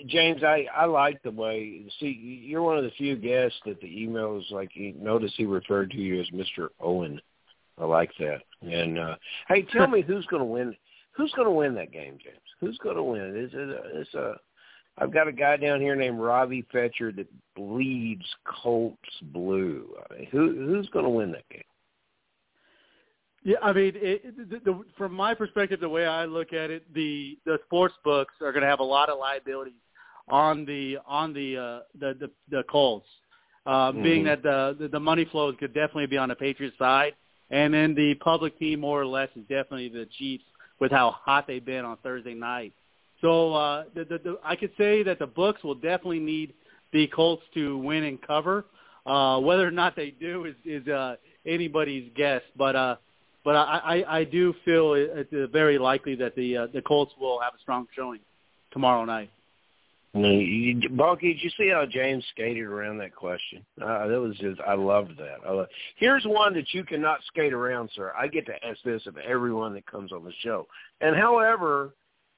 James, I I like the way. See, you're one of the few guests that the email is like. You notice he referred to you as Mister Owen. I like that. And uh hey, tell me who's going to win? Who's going to win that game, James? Who's going to win? Is it? A, it's a. I've got a guy down here named Robbie Fetcher that bleeds Colts blue. I mean, who who's going to win that game? Yeah, I mean, it, the, the, from my perspective, the way I look at it, the the sports books are going to have a lot of liabilities on the on the uh, the, the the Colts, uh, being Mhm. that the, the the money flows could definitely be on the Patriots side, and then the public team more or less is definitely the Chiefs with how hot they've been on Thursday night. So uh, the, the, the, I could say that the books will definitely need the Colts to win and cover. Uh, whether or not they do is, is uh, anybody's guess, but. Uh, but I, I, I do feel it's very likely that the uh, the Colts will have a strong showing tomorrow night. Balky, did you see how James skated around that question? Uh, that was just, I loved that. I love, here's one that you cannot skate around, sir. I get to ask this of everyone that comes on the show. And however,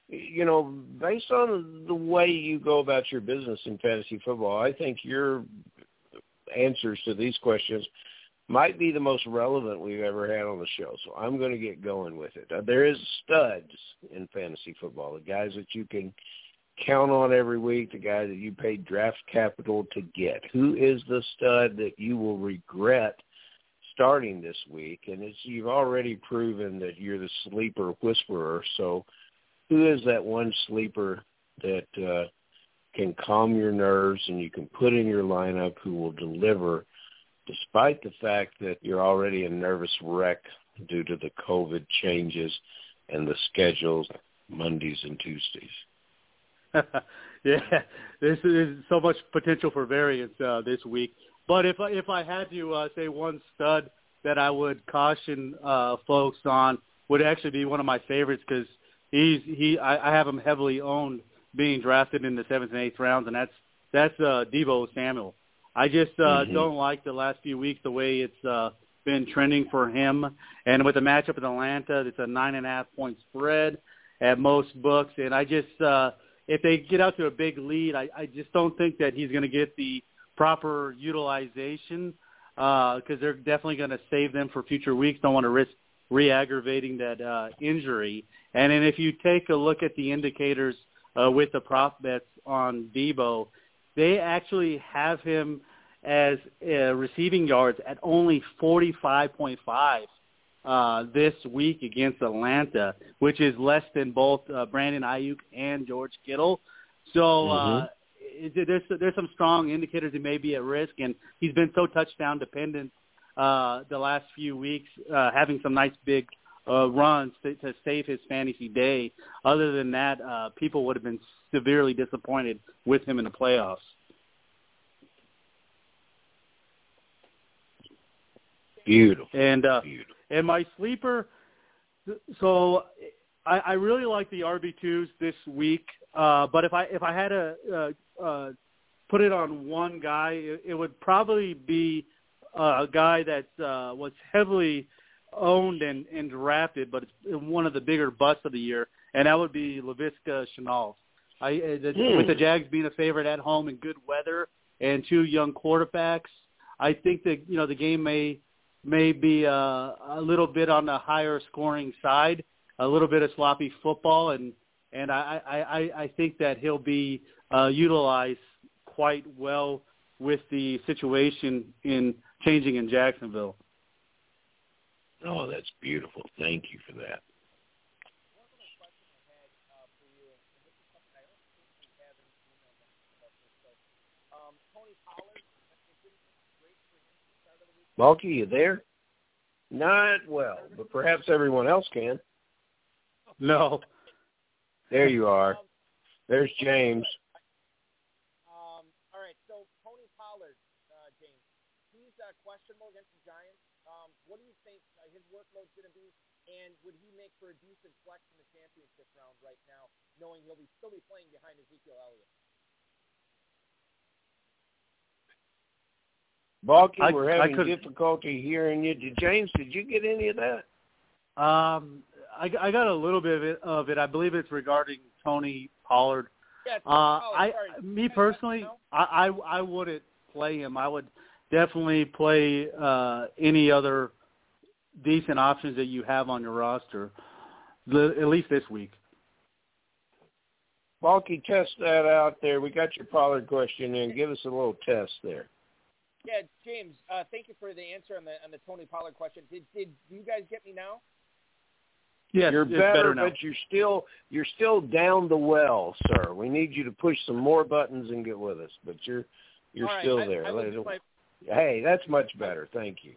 you know, based on the way you go about your business in fantasy football, I think your answers to these questions might be the most relevant we've ever had on the show. So I'm going to get going with it. Uh, there is studs in fantasy football, the guys that you can count on every week, the guy that you paid draft capital to get. Who is the stud that you will regret starting this week? And it's you've already proven that you're the sleeper whisperer. So who is that one sleeper that uh, can calm your nerves and you can put in your lineup who will deliver despite the fact that you're already a nervous wreck due to the COVID changes and the schedules Mondays and Tuesdays. yeah, there's, there's so much potential for variance uh, this week. But if I, if I had to uh, say one stud that I would caution uh, folks on, would actually be one of my favorites because he's he I, I have him heavily owned, being drafted in the seventh and eighth rounds, and that's that's uh, Deebo Samuel. I just uh, Mhm. don't like the last few weeks the way it's uh, been trending for him. And with the matchup in Atlanta, it's a nine and a half point spread at most books. And I just, uh, if they get out to a big lead, I, I just don't think that he's going to get the proper utilization because they're definitely going to save them for future weeks. Don't want to risk re-aggravating that uh, injury. And then if you take a look at the indicators uh, with the prop bets on Deebo, they actually have him as uh, receiving yards at only 45.5 uh, this week against Atlanta, which is less than both uh, Brandon Aiyuk and George Kittle. So uh, it, there's there's some strong indicators he may be at risk, and he's been so touchdown dependent uh, the last few weeks, uh, having some nice big uh, runs to, to save his fantasy day. Other than that, uh, people would have been severely disappointed with him in the playoffs. Beautiful. And uh, Beautiful. And my sleeper, so I, I really like the RB twos this week. Uh, but if I if I had to uh, uh, put it on one guy, it, it would probably be uh, a guy that uh, was heavily owned and, and drafted, but it's one of the bigger busts of the year, and that would be Laviska Shenault. I, uh, the, Hmm. With the Jags being a favorite at home in good weather and two young quarterbacks, I think that you know the game may may be uh, a little bit on the higher scoring side, a little bit of sloppy football, and and I, I, I think that he'll be uh, utilized quite well with the situation in changing in Jacksonville. Oh, that's beautiful. Thank you for that. Balky, you there? Not well, but perhaps everyone else can. No. There you are. There's James. Um, all right, so Tony Pollard, uh, James, he's uh, questionable against the Giants. Um, what do you think uh, his workload's going to be, and would he make for a decent flex in the championship round right now, knowing he'll be still be playing behind Ezekiel Elliott? Balky, I- we're having could- difficulty hearing you. Did, James, did you get any of that? Um, I, I got a little bit of it, of it. I believe it's regarding Tony Pollard. Yeah, it's Uh, Pollard, I, me personally, I, I, I wouldn't play him. I would definitely play uh, any other decent options that you have on your roster, at least this week. Balky, test that out there. We got your Pollard question in. Give us a little test there. Yeah, James, uh, thank you for the answer on the on the Tony Pollard question. Did did you guys get me now? Yes, you're it's better, better now. but you're still you're still down the well, sir. We need you to push some more buttons and get with us. But you're you're All right, still I- there. I will Let- do my- Hey, that's much better. Thank you.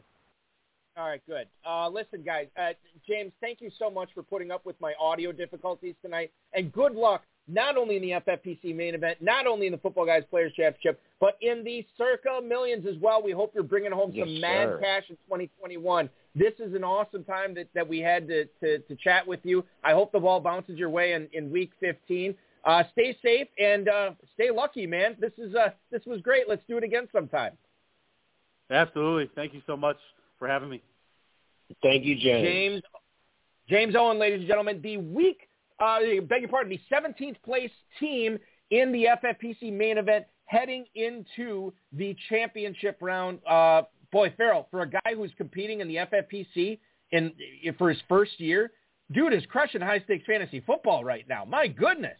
All right, good. Uh, listen, guys, uh, James, thank you so much for putting up with my audio difficulties tonight, and good luck not only in the FFPC main event, not only in the Football Guys Players Championship, but in the Circa Millions as well. We hope you're bringing home some Yes, mad sir. cash in 2021. This is an awesome time that, that we had to, to, to chat with you. I hope the ball bounces your way in, in Week 15. Uh, stay safe and uh, stay lucky, man. This is uh, this was great. Let's do it again sometime. Absolutely. Thank you so much for having me. Thank you, James. James James Owen, ladies and gentlemen, the week, uh, beg your pardon, the 17th place team in the FFPC main event heading into the championship round. Uh, boy, Ferrell, for a guy who's competing in the FFPC in for his first year, dude is crushing high stakes fantasy football right now. My goodness.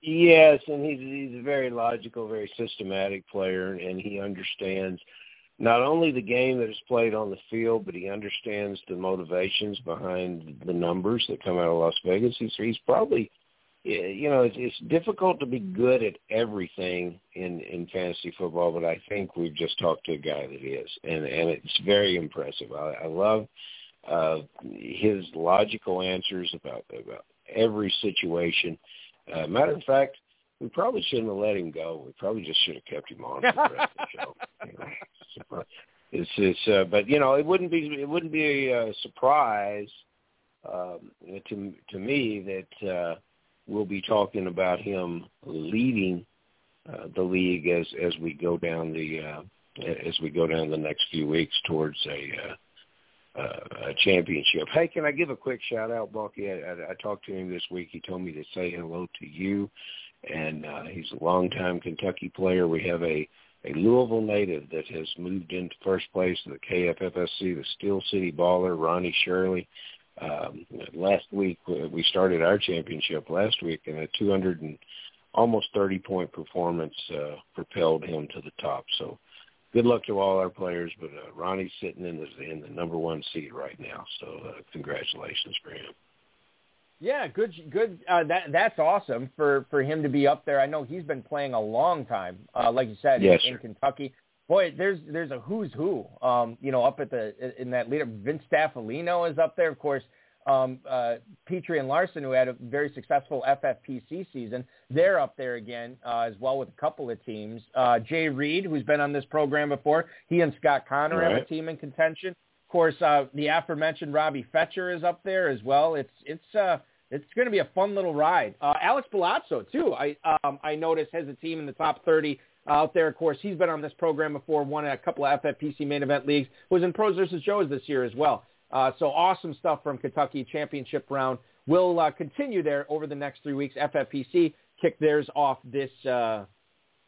Yes, and he's he's a very logical, very systematic player, and he understands not only the game that is played on the field, but he understands the motivations behind the numbers that come out of Las Vegas. He's he's probably, you know, it's, it's difficult to be good at everything in in fantasy football, but I think we've just talked to a guy that is, and and it's very impressive. I, I love uh, his logical answers about about every situation. Uh, matter of fact, we probably shouldn't have let him go. We probably just should have kept him on for the rest of the show. You know, it's it's uh, but you know it wouldn't be it wouldn't be a surprise um, to to me that uh, we'll be talking about him leading uh, the league as as we go down the uh, as we go down the next few weeks towards a. Uh, uh, a championship. Hey, can I give a quick shout out, Bucky? I, I, I talked to him this week. He told me to say hello to you, and uh, he's a longtime Kentucky player. We have a a Louisville native that has moved into first place to the KFFSC, the Steel City baller, Ronnie Shirley. Um, last week uh, we started our championship last week, and a 200 and almost 30 point performance uh, propelled him to the top. So good luck to all our players, but uh, Ronnie's sitting in the in the number one seed right now. So uh, congratulations for him. Yeah, good, good. Uh, that that's awesome for for him to be up there. I know he's been playing a long time, uh, like you said, Yes, in, in. Kentucky. Boy, there's there's a who's who, um, you know, up at the in that leader. Vince Staffolino is up there, of course. Um, uh, Petrie and Larson, who had a very successful FFPC season, they're up there again uh, as well with a couple of teams. Uh, Jay Reed, who's been on this program before, he and Scott Connor have a team in contention. Of course, uh, the aforementioned Robbie Fetcher is up there as well. It's it's uh, it's going to be a fun little ride. Uh, Alex Palazzo too. I um, I noticed has a team in the top 30 out there. Of course, he's been on this program before. Won a couple of FFPC main event leagues. Was in Pros versus Joes this year as well. Uh, so awesome stuff from Kentucky championship round. We'll uh, continue there over the next three weeks. FFPC kicked theirs off this uh,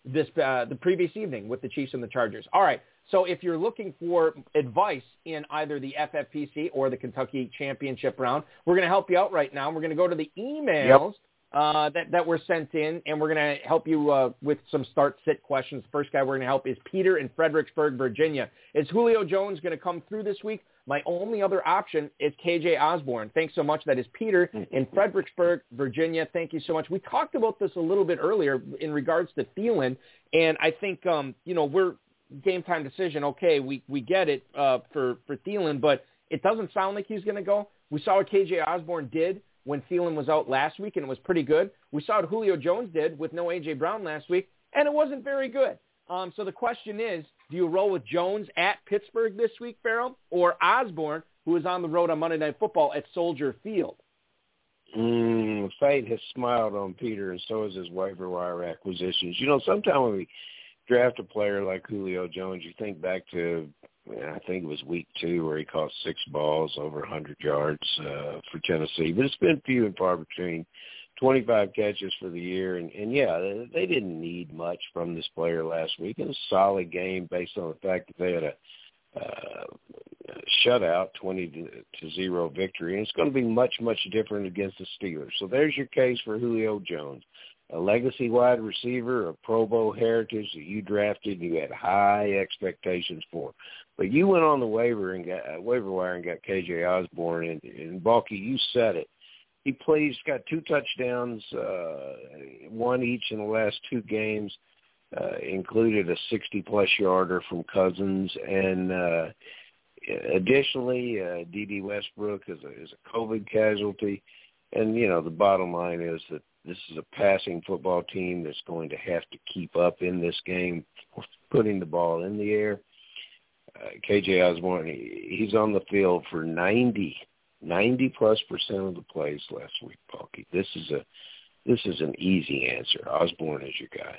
this uh, the previous evening with the Chiefs and the Chargers. All right. So if you're looking for advice in either the FFPC or the Kentucky Championship round, we're going to help you out right now. We're going to go to the emails uh, that, that were sent in, and we're going to help you uh, with some start-sit questions. The first guy we're going to help is Peter in Fredericksburg, Virginia. Is Julio Jones going to come through this week? My only other option is KJ Osborn. Thanks so much. That is Peter in Fredericksburg, Virginia. Thank you so much. We talked about this a little bit earlier in regards to Thielen, and I think um, you know we're game time decision. Okay, we we get it uh, for for Thielen, but it doesn't sound like he's going to go. We saw what KJ Osborn did when Thielen was out last week, and it was pretty good. We saw what Julio Jones did with no AJ Brown last week, and it wasn't very good. Um, so the question is, do you roll with Jones at Pittsburgh this week, Ferrell, or Osborn, who is on the road on Monday Night Football at Soldier Field? Mm, fate has smiled on Peter, and so has his waiver wire acquisitions. You know, sometimes when we draft a player like Julio Jones, you think back to I think it was week two where he caught six balls over 100 yards uh, for Tennessee, but it's been few and far between. 25 catches for the year, and, and yeah, they didn't need much from this player last week. It was a solid game based on the fact that they had a uh, shutout, 20 to, to zero victory, and it's going to be much, much different against the Steelers. So there's your case for Julio Jones, a legacy wide receiver, a Pro Bowl heritage that you drafted, and you had high expectations for. But you went on the waiver and got uh, waiver wire and got KJ Osborn, and, and Balky, you said it he plays got two touchdowns, uh, one each in the last two games. Uh, included a 60 plus yarder from Cousins, and uh, additionally, uh, Dede Westbrook is a, is a COVID casualty. And you know the bottom line is that this is a passing football team that's going to have to keep up in this game, putting the ball in the air. Uh, KJ Osborn, he, he's on the field for 90 90 plus percent of the plays last week, Balky. This is a this is an easy answer. Osborn is your guy.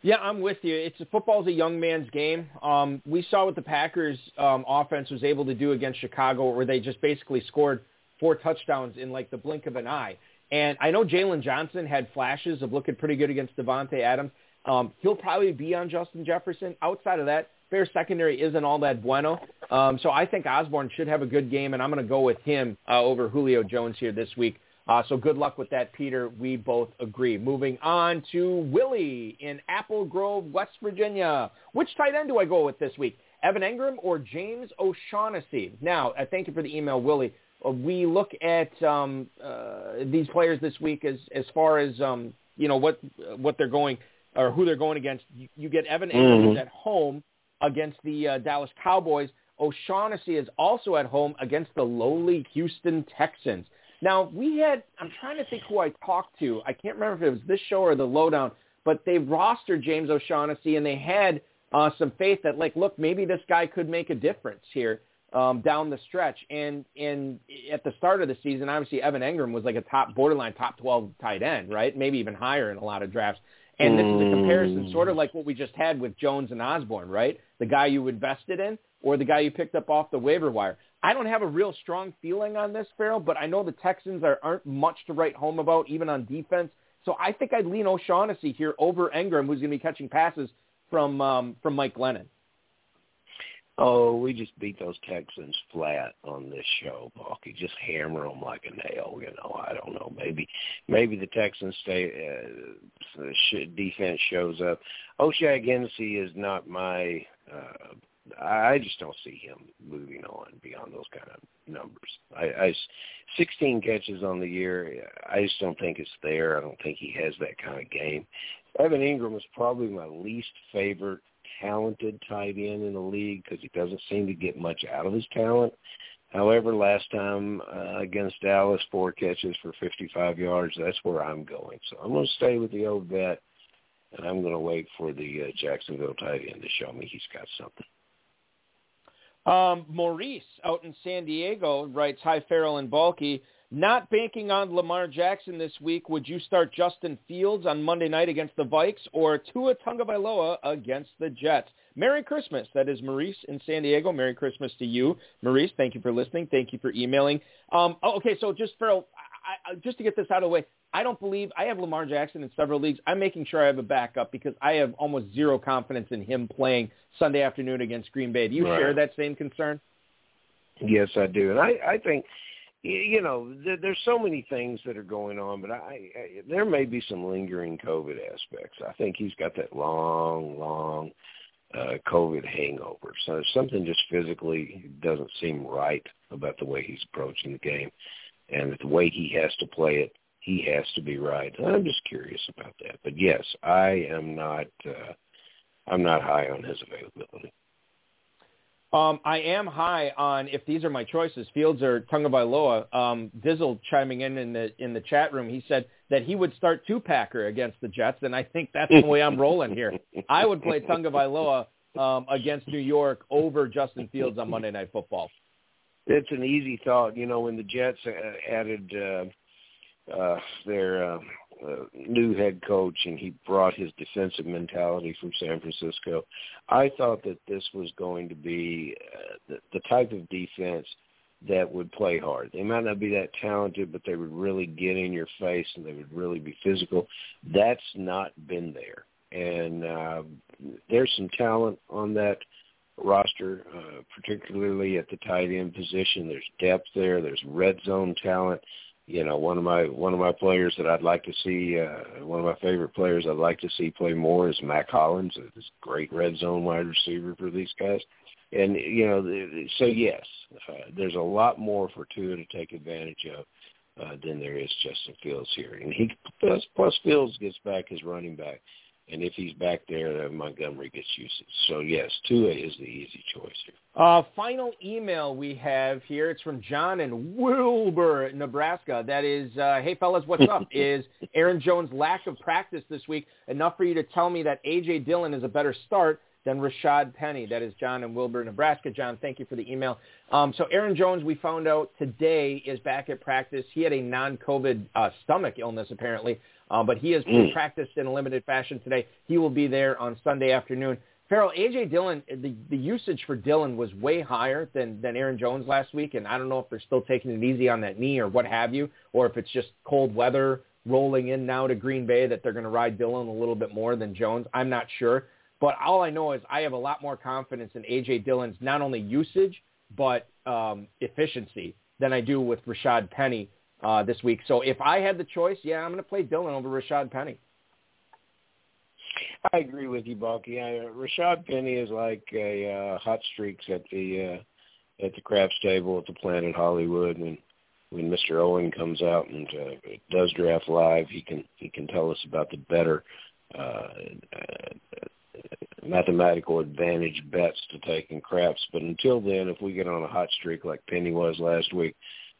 Yeah, I'm with you. It's football's a young man's game. Um, we saw what the Packers um, offense was able to do against Chicago, where they just basically scored four touchdowns in like the blink of an eye. And I know Jaylon Johnson had flashes of looking pretty good against Davante Adams. Um, he'll probably be on Justin Jefferson. Outside of that, Bears secondary isn't all that bueno. Um, so I think Osborn should have a good game, and I'm going to go with him uh, over Julio Jones here this week. Uh, so good luck with that, Peter. We both agree. Moving on to Willie in Apple Grove, West Virginia. Which tight end do I go with this week? Evan Engram or James O'Shaughnessy? Now, uh, thank you for the email, Willie. We look at um, uh, these players this week as as far as um, you know what what they're going or who they're going against. You, you get Evan Engram mm-hmm. at home against the uh, Dallas Cowboys. O'Shaughnessy is also at home against the lowly Houston Texans. Now, we had, I'm trying to think who I talked to. I can't remember if it was this show or the lowdown, but they rostered James O'Shaughnessy and they had uh, some faith that, like, look, maybe this guy could make a difference here um, down the stretch. And, and at the start of the season, obviously Evan Engram was like a top, borderline top 12 tight end, right? Maybe even higher in a lot of drafts. And this is a comparison, sort of like what we just had with Jones and Osborn, right? The guy you invested in or the guy you picked up off the waiver wire. I don't have a real strong feeling on this, Ferrell, but I know the Texans are, aren't much to write home about, even on defense. So I think I'd lean O'Shaughnessy here over Engram, who's going to be catching passes from um, from Mike Glennon. Oh, we just beat those Texans flat on this show, Balky. Just hammer them like a nail. You know, I don't know. Maybe, maybe the Texans stay uh, defense shows up. O'Shaughnessy is not my. Uh, I just don't see him moving on beyond those kind of numbers. I, I 16 catches on the year. I just don't think it's there. I don't think he has that kind of game. Evan Engram is probably my least favorite talented tight end in the league because he doesn't seem to get much out of his talent. However, last time uh, against Dallas, four catches for 55 yards. That's where I'm going. So I'm going to stay with the old vet, and I'm going to wait for the uh, Jacksonville tight end to show me he's got something. Um, Maurice out in San Diego writes, Hi, Ferrell and Balky. Not banking on Lamar Jackson this week, would you start Justin Fields on Monday night against the Vikes or Tua Tagovailoa against the Jets? Merry Christmas. That is Maurice in San Diego. Merry Christmas to you. Maurice, thank you for listening. Thank you for emailing. Um, oh, okay, so just Ferrell, I, I, just to get this out of the way, I don't believe I have Lamar Jackson in several leagues. I'm making sure I have a backup because I have almost zero confidence in him playing Sunday afternoon against Green Bay. Do you right. share that same concern? Yes, I do, and I, I think you know, there, there's so many things that are going on, but I, I there may be some lingering COVID aspects. I think he's got that long, long uh, COVID hangover. So something just physically doesn't seem right about the way he's approaching the game, and the way he has to play it, he has to be right. I'm just curious about that. But yes, I am not. Uh, I'm not high on his availability. Um, I am high on if these are my choices, Fields or Tagovailoa. Um, Dizzle chiming in in the in the chat room, he said that he would start two Packer against the Jets, and I think that's the way I'm rolling here. I would play Tagovailoa um, against New York over Justin Fields on Monday Night Football. It's an easy thought, you know. When the Jets uh, added uh, uh, their uh, uh, new head coach and he brought his defensive mentality from San Francisco. I thought that this was going to be uh, the, the type of defense that would play hard. They might not be that talented, but they would really get in your face and they would really be physical. That's not been there. And uh, there's some talent on that roster, uh, particularly at the tight end position. There's depth there. There's red zone talent you know, one of my one of my players that I'd like to see, uh, one of my favorite players I'd like to see play more is Mack Hollins, this great red zone wide receiver for these guys. And you know, so yes, uh, there's a lot more for Tua to take advantage of uh, than there is Justin Fields here. And he plus, plus Fields gets back his running back and if he's back there, Montgomery gets usage. So yes, Tua is the easy choice here. Uh, final email we have here. It's from John in Wilbur, Nebraska. That is, uh, hey fellas, what's up? is Aaron Jones' lack of practice this week enough for you to tell me that A.J. Dillon is a better start than Rashaad Penny? That is John in Wilbur, Nebraska. John, thank you for the email. Um, so Aaron Jones, we found out today, is back at practice. He had a non-COVID uh, stomach illness, apparently. Uh, but he has mm. practiced in a limited fashion today. He will be there on Sunday afternoon. Ferrell, AJ Dillon, the, the usage for Dillon was way higher than, than Aaron Jones last week, and I don't know if they're still taking it easy on that knee or what have you, or if it's just cold weather rolling in now to Green Bay that they're going to ride Dillon a little bit more than Jones. I'm not sure. But all I know is I have a lot more confidence in A.J. Dillon's not only usage, but um, efficiency than I do with Rashaad Penny uh, this week. So if I had the choice, yeah, I'm going to play Dillon over Rashaad Penny. I agree with you, Bucky. I, uh, Rashaad Penny is like a uh, hot streaks at the uh, at the craps table at the Planet Hollywood when when Mr. Owen comes out and uh, does draft live. He can he can tell us about the better uh, uh, mathematical advantage bets to take in craps. But until then, if we get on a hot streak like Penny was last week,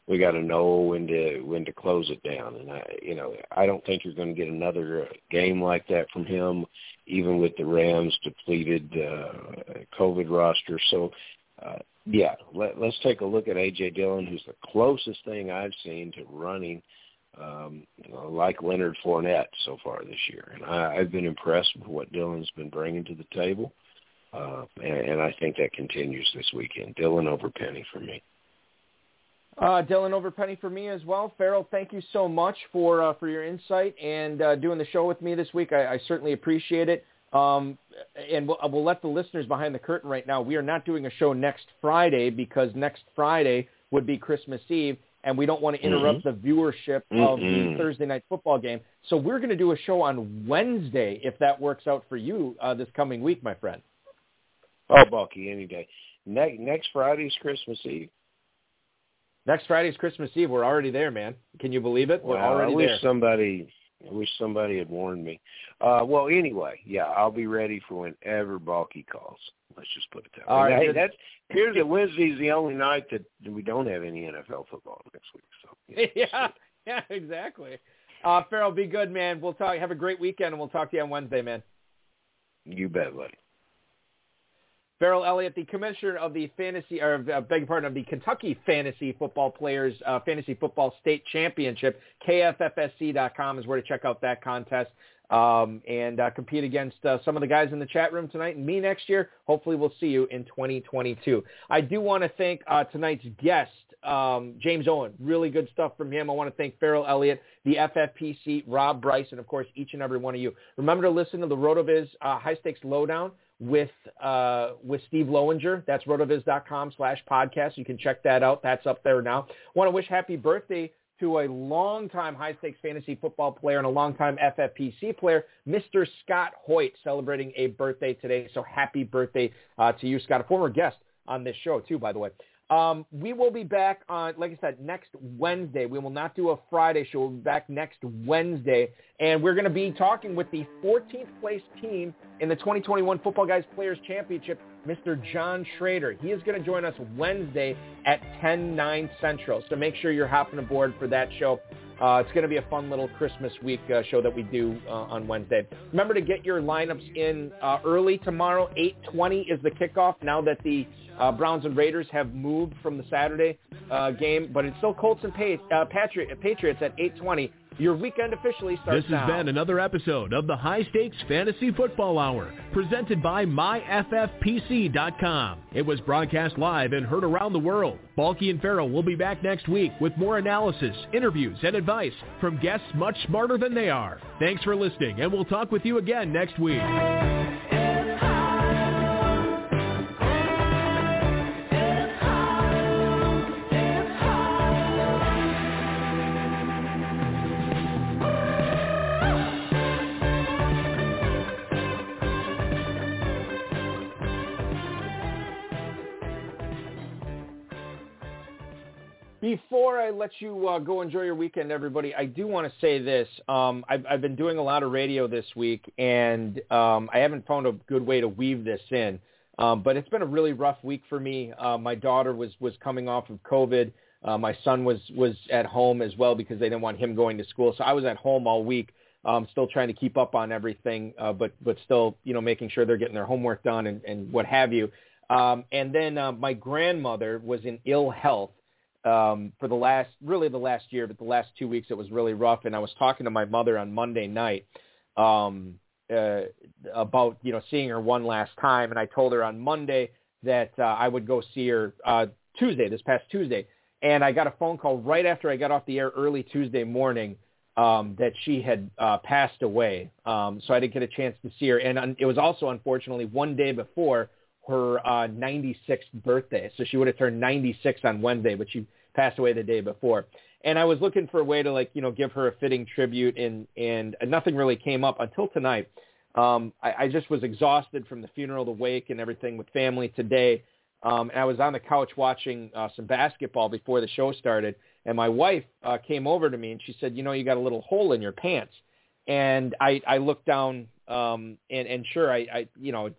we got to know when to when to close it down. And I, you know, I don't think you're going to get another game like that from him, even with the Rams depleted uh, COVID roster. So, uh, yeah, let, let's take a look at AJ Dillon, who's the closest thing I've seen to running um, you know, like Leonard Fournette so far this year. And I, I've been impressed with what Dillon's been bringing to the table. Uh, and, and I think that continues this weekend. Dillon over Penny for me. Uh, Dillon over Penny for me as well. Ferrell, thank you so much for uh, for your insight and uh, doing the show with me this week. I, I certainly appreciate it. Um, and we'll, we'll let the listeners behind the curtain right now. We are not doing a show next Friday because next Friday would be Christmas Eve, and we don't want to interrupt mm-hmm. the viewership mm-hmm. of the Thursday night football game. So we're going to do a show on Wednesday if that works out for you uh, this coming week, my friend. Oh, Bucky, any day. Ne- next Friday is Christmas Eve. Next Friday's Christmas Eve. We're already there, man. Can you believe it? We're well, already I wish there. somebody I wish somebody had warned me. Uh well anyway, yeah, I'll be ready for whenever Balky calls. Let's just put it that way. All right, hey, that's here's that Wednesday's the only night that we don't have any NFL football next week. So Yeah, yeah, exactly. Uh Ferrell, be good, man. We'll talk have a great weekend and we'll talk to you on Wednesday, man. You bet, buddy. Ferrell Elliott, the commissioner of the fantasy, or uh, beg your pardon, of the Kentucky Fantasy Football Players uh, Fantasy Football State Championship. KFFSC.com is where to check out that contest. um, and uh, compete against uh, some of the guys in the chat room tonight and me next year. Hopefully we'll see you in 2022. I do want to thank uh, tonight's guest, um, James Owen. Really good stuff from him. I want to thank Ferrell Elliott, the FFPC, Rob Bryce, and of course each and every one of you. Remember to listen to the RotoViz uh, High Stakes Lowdown with uh, with Steve Lowinger. That's rotoviz.com slash podcast. You can check that out. That's up there now. want to wish happy birthday to a longtime high-stakes fantasy football player and a longtime FFPC player, Mr. Scott Hoyt, celebrating a birthday today. So happy birthday uh, to you, Scott, a former guest on this show, too, by the way. Um, we will be back on, like I said, next Wednesday. We will not do a Friday show. We'll be back next Wednesday. And we're going to be talking with the 14th place team in the 2021 Football Guys Players Championship, Mr. John Schrader. He is going to join us Wednesday at 10, 9 Central. So make sure you're hopping aboard for that show. Uh, it's going to be a fun little Christmas week uh, show that we do uh, on Wednesday. Remember to get your lineups in uh, early tomorrow. 8:20 is the kickoff. Now that the uh, Browns and Raiders have moved from the Saturday uh, game, but it's still Colts and pa- Patri- Patriots at 8:20. Your weekend officially starts This has now. been another episode of the High Stakes Fantasy Football Hour, presented by MyFFPC.com. It was broadcast live and heard around the world. Balky and Ferrell will be back next week with more analysis, interviews, and advice from guests much smarter than they are. Thanks for listening, and we'll talk with you again next week. Before I let you uh, go enjoy your weekend, everybody, I do want to say this. Um, I've, I've been doing a lot of radio this week, and um, I haven't found a good way to weave this in. Um, but it's been a really rough week for me. Uh, my daughter was was coming off of COVID. Uh, my son was was at home as well because they didn't want him going to school. So I was at home all week, um, still trying to keep up on everything, uh, but but still, you know, making sure they're getting their homework done and, and what have you. Um, and then uh, my grandmother was in ill health um, for the last, really the last year, but the last two weeks it was really rough. And I was talking to my mother on Monday night um, uh, about, you know, seeing her one last time. And I told her on Monday that uh, I would go see her uh, Tuesday, this past Tuesday. And I got a phone call right after I got off the air early Tuesday morning um, that she had uh, passed away. Um, so I didn't get a chance to see her. And un- it was also, unfortunately, one day before her uh, 96th birthday. So she would have turned 96 on Wednesday, but she passed away the day before. And I was looking for a way to like, you know, give her a fitting tribute and, and nothing really came up until tonight. Um, I, I just was exhausted from the funeral, the wake and everything with family today. Um, and I was on the couch watching uh, some basketball before the show started. And my wife uh, came over to me and she said, you know, you got a little hole in your pants. And I, I looked down um, and, and sure, I, I, you know, it's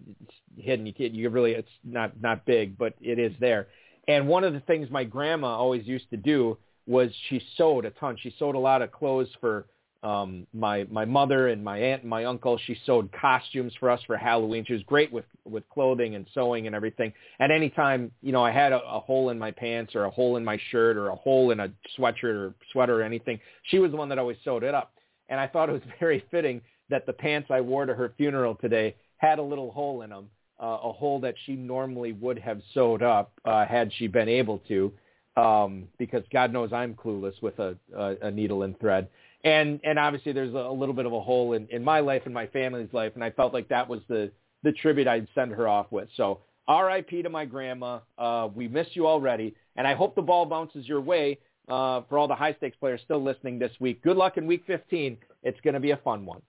hidden. You can't, you really, it's not, not big, but it is there. And one of the things my grandma always used to do was she sewed a ton. She sewed a lot of clothes for um, my my mother and my aunt and my uncle. She sewed costumes for us for Halloween. She was great with with clothing and sewing and everything. At any time, you know, I had a, a hole in my pants or a hole in my shirt or a hole in a sweatshirt or sweater or anything, she was the one that always sewed it up. And I thought it was very fitting that the pants I wore to her funeral today had a little hole in them, uh, a hole that she normally would have sewed up uh, had she been able to, um, because God knows I'm clueless with a, a, a needle and thread. And and obviously there's a, little bit of a hole in, in my life and my family's life, and I felt like that was the the tribute I'd send her off with. So R.I.P. to my grandma. Uh, we miss you already, and I hope the ball bounces your way uh, for all the high stakes players still listening this week. Good luck in Week 15. It's going to be a fun one.